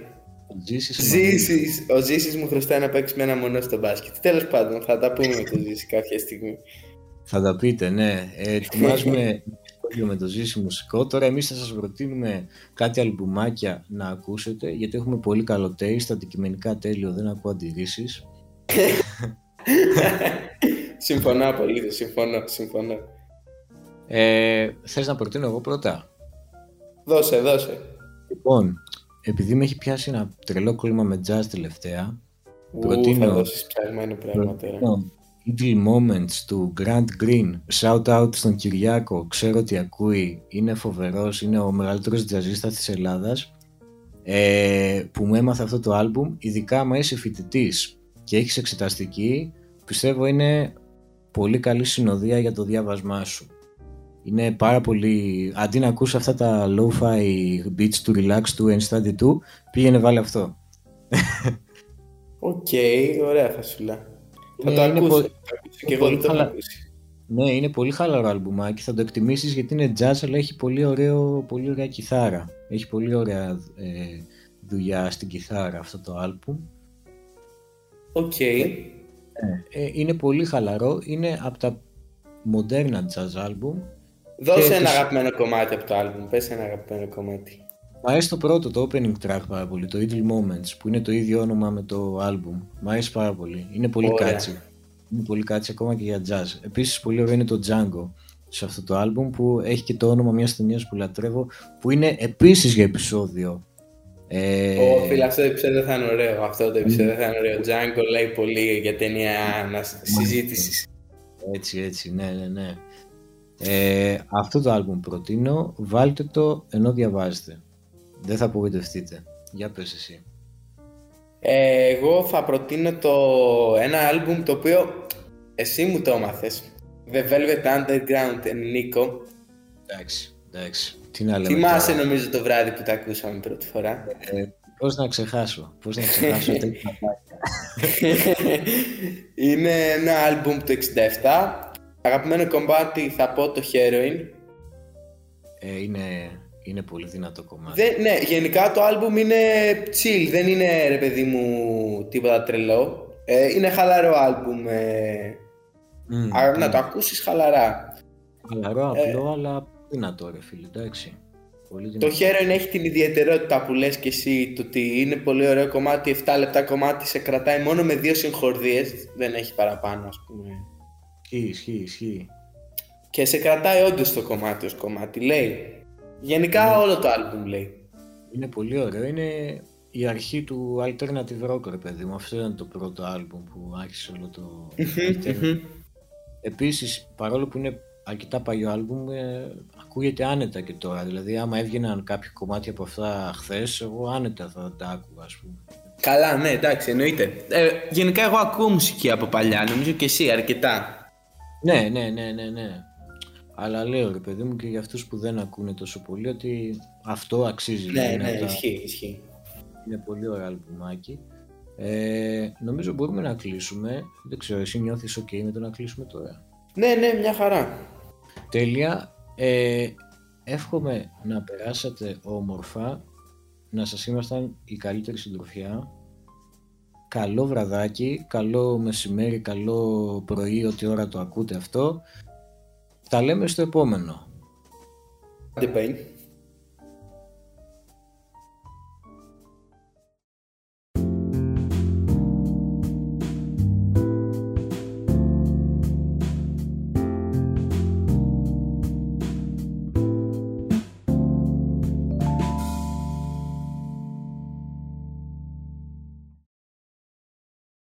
Ο Ζήσης, ο Ζήσης μου χρωστάει να παίξει με ένα μονό στο μπάσκετ. Τέλος πάντων, θα τα πούμε με τον Ζήση κάποια στιγμή. Θα τα πείτε, ναι. Ε, ετοιμάζουμε με το Ζήση μουσικό. Τώρα εμείς θα σας προτείνουμε κάτι αλμπουμάκια να ακούσετε, γιατί έχουμε πολύ καλό taste, αντικειμενικά τέλειο, δεν ακούω αντιρρήσεις. συμφωνώ πολύ, συμφωνώ, συμφωνώ. Ε, θες να προτείνω εγώ πρώτα; Δώσε, δώσε. Λοιπόν, επειδή με έχει πιάσει ένα τρελό κόλλημα με jazz τελευταία, Ου, προτείνω... θα δώσεις πιασμένο πράγμα τώρα. Little Moments του Grant Green. Shout out στον Κυριάκο. Ξέρω ότι ακούει. Είναι φοβερός. Είναι ο μεγαλύτερος τζαζίστας της Ελλάδας. Ε, που μου έμαθε αυτό το άλμπουμ. Ειδικά άμα είσαι φοιτητής και έχεις εξεταστική, πιστεύω είναι πολύ καλή συνοδεία για το διάβασμά σου. Είναι πάρα πολύ... Αντί να ακούσει αυτά τα lo-fi beats του relax του and study του, πήγαινε βάλε αυτό. Ok, okay, ωραία φασουλά. Θα το ακούσω, πο... και εγώ δεν το έχω ακούσει. Ναι, είναι πολύ χαλαρό αλμπουμάκι, θα το εκτιμήσεις γιατί είναι jazz αλλά έχει πολύ, ωραίο, πολύ ωραία κιθάρα. Έχει πολύ ωραία ε, δουλειά στην κιθάρα αυτό το άλμπουμ. Ok. Okay. Ε, ε, είναι πολύ χαλαρό, είναι από τα μοντέρνα jazz album Δώσε ένα αγαπημένο κομμάτι από το album, πες ένα αγαπημένο κομμάτι. Μ' αρέσει το πρώτο, το opening track πάρα πολύ, το Idle Moments, που είναι το ίδιο όνομα με το album. Μ' αρέσει πάρα πολύ. Είναι πολύ κάτσι. Είναι πολύ κάτσι ακόμα και για jazz. Επίσης πολύ ωραίο είναι το Django σε αυτό το album που έχει και το όνομα μιας ταινίας που λατρεύω που είναι επίσης για επεισόδιο. Ε... Ω, φίλε, αυτό το επεισόδιο θα είναι ωραίο. Αυτό το επεισόδιο θα είναι ωραίο. Django λέει πολύ για ταινία συζήτησης. Έτσι, έτσι, ναι, ναι, ναι. Ε, αυτό το άλμπουμ προτείνω, βάλτε το ενώ διαβάζετε. Δεν θα απογοητευτείτε. Για πες εσύ. Ε, εγώ θα προτείνω το, ένα άλμπουμ το οποίο εσύ μου το έμαθες. The Velvet Underground, Νίκο. Εντάξει, Εντάξει, τι να λέμε Θυμάσαι τώρα. νομίζω το βράδυ που τα ακούσαμε πρώτη φορά; Ε, πώς να ξεχάσω, πώς να ξεχάσω τέτοια Είναι ένα άλμπουμ του 67. Αγαπημένο κομμάτι θα πω το Heroin. ε, είναι, είναι πολύ δυνατό κομμάτι. Δεν, ναι, γενικά το άλμπουμ είναι chill, δεν είναι ρε παιδί μου τίποτα τρελό. Ε, είναι χαλαρό άλμπουμ. Ε, Μμμ, α, μμμ. να το ακούσεις χαλαρά. Χαλαρό, απλό, αλλά δυνατό ρε φίλε, εντάξει. Πολύ Το δυνατό. Heroin έχει την ιδιαιτερότητα που λες και εσύ, το ότι είναι πολύ ωραίο κομμάτι, 7 λεπτά κομμάτι σε κρατάει μόνο με δύο συγχορδίες, δεν έχει παραπάνω ας πούμε. Ισχύει, ισχύει, ισχύει. Και σε κρατάει όντως το κομμάτι ως κομμάτι, λέει. Γενικά όλο το άλμπουμ λέει. Είναι πολύ ωραίο, είναι η αρχή του alternative rock ρε παιδί μου. Αυτό ήταν το πρώτο άλμπουμ που άρχισε όλο το alternative. Επίσης, παρόλο που είναι αρκετά παλιό άλμπουμ, ε, ακούγεται άνετα και τώρα. Δηλαδή, άμα έβγαιναν κάποια κομμάτια από αυτά χθες, εγώ άνετα θα τα άκουγα, ας πούμε. Καλά, ναι, εντάξει, εννοείται. Ε, γενικά εγώ ακούω μουσική από παλιά, νομίζω και εσύ αρκετά. Ναι, ναι, ναι, ναι, ναι. Αλλά λέω ρε παιδί μου και για αυτούς που δεν ακούνε τόσο πολύ ότι αυτό αξίζει. Ναι, είναι ναι, από τα- ισχύει, ισχύει. Είναι πολύ ωραίο αλμπουμάκι. Ε, νομίζω μπορούμε να κλείσουμε. Δεν ξέρω, εσύ νιώθεις ok με το να κλείσουμε τώρα; Ναι, ναι, μια χαρά. Τέλεια. Ε, εύχομαι να περάσατε όμορφα, να σας ήμασταν η καλύτερη συντροφιά. Καλό βραδάκι, καλό μεσημέρι, καλό πρωί, ό,τι ώρα το ακούτε αυτό. Τα λέμε στο επόμενο. Άντε, Πέιν.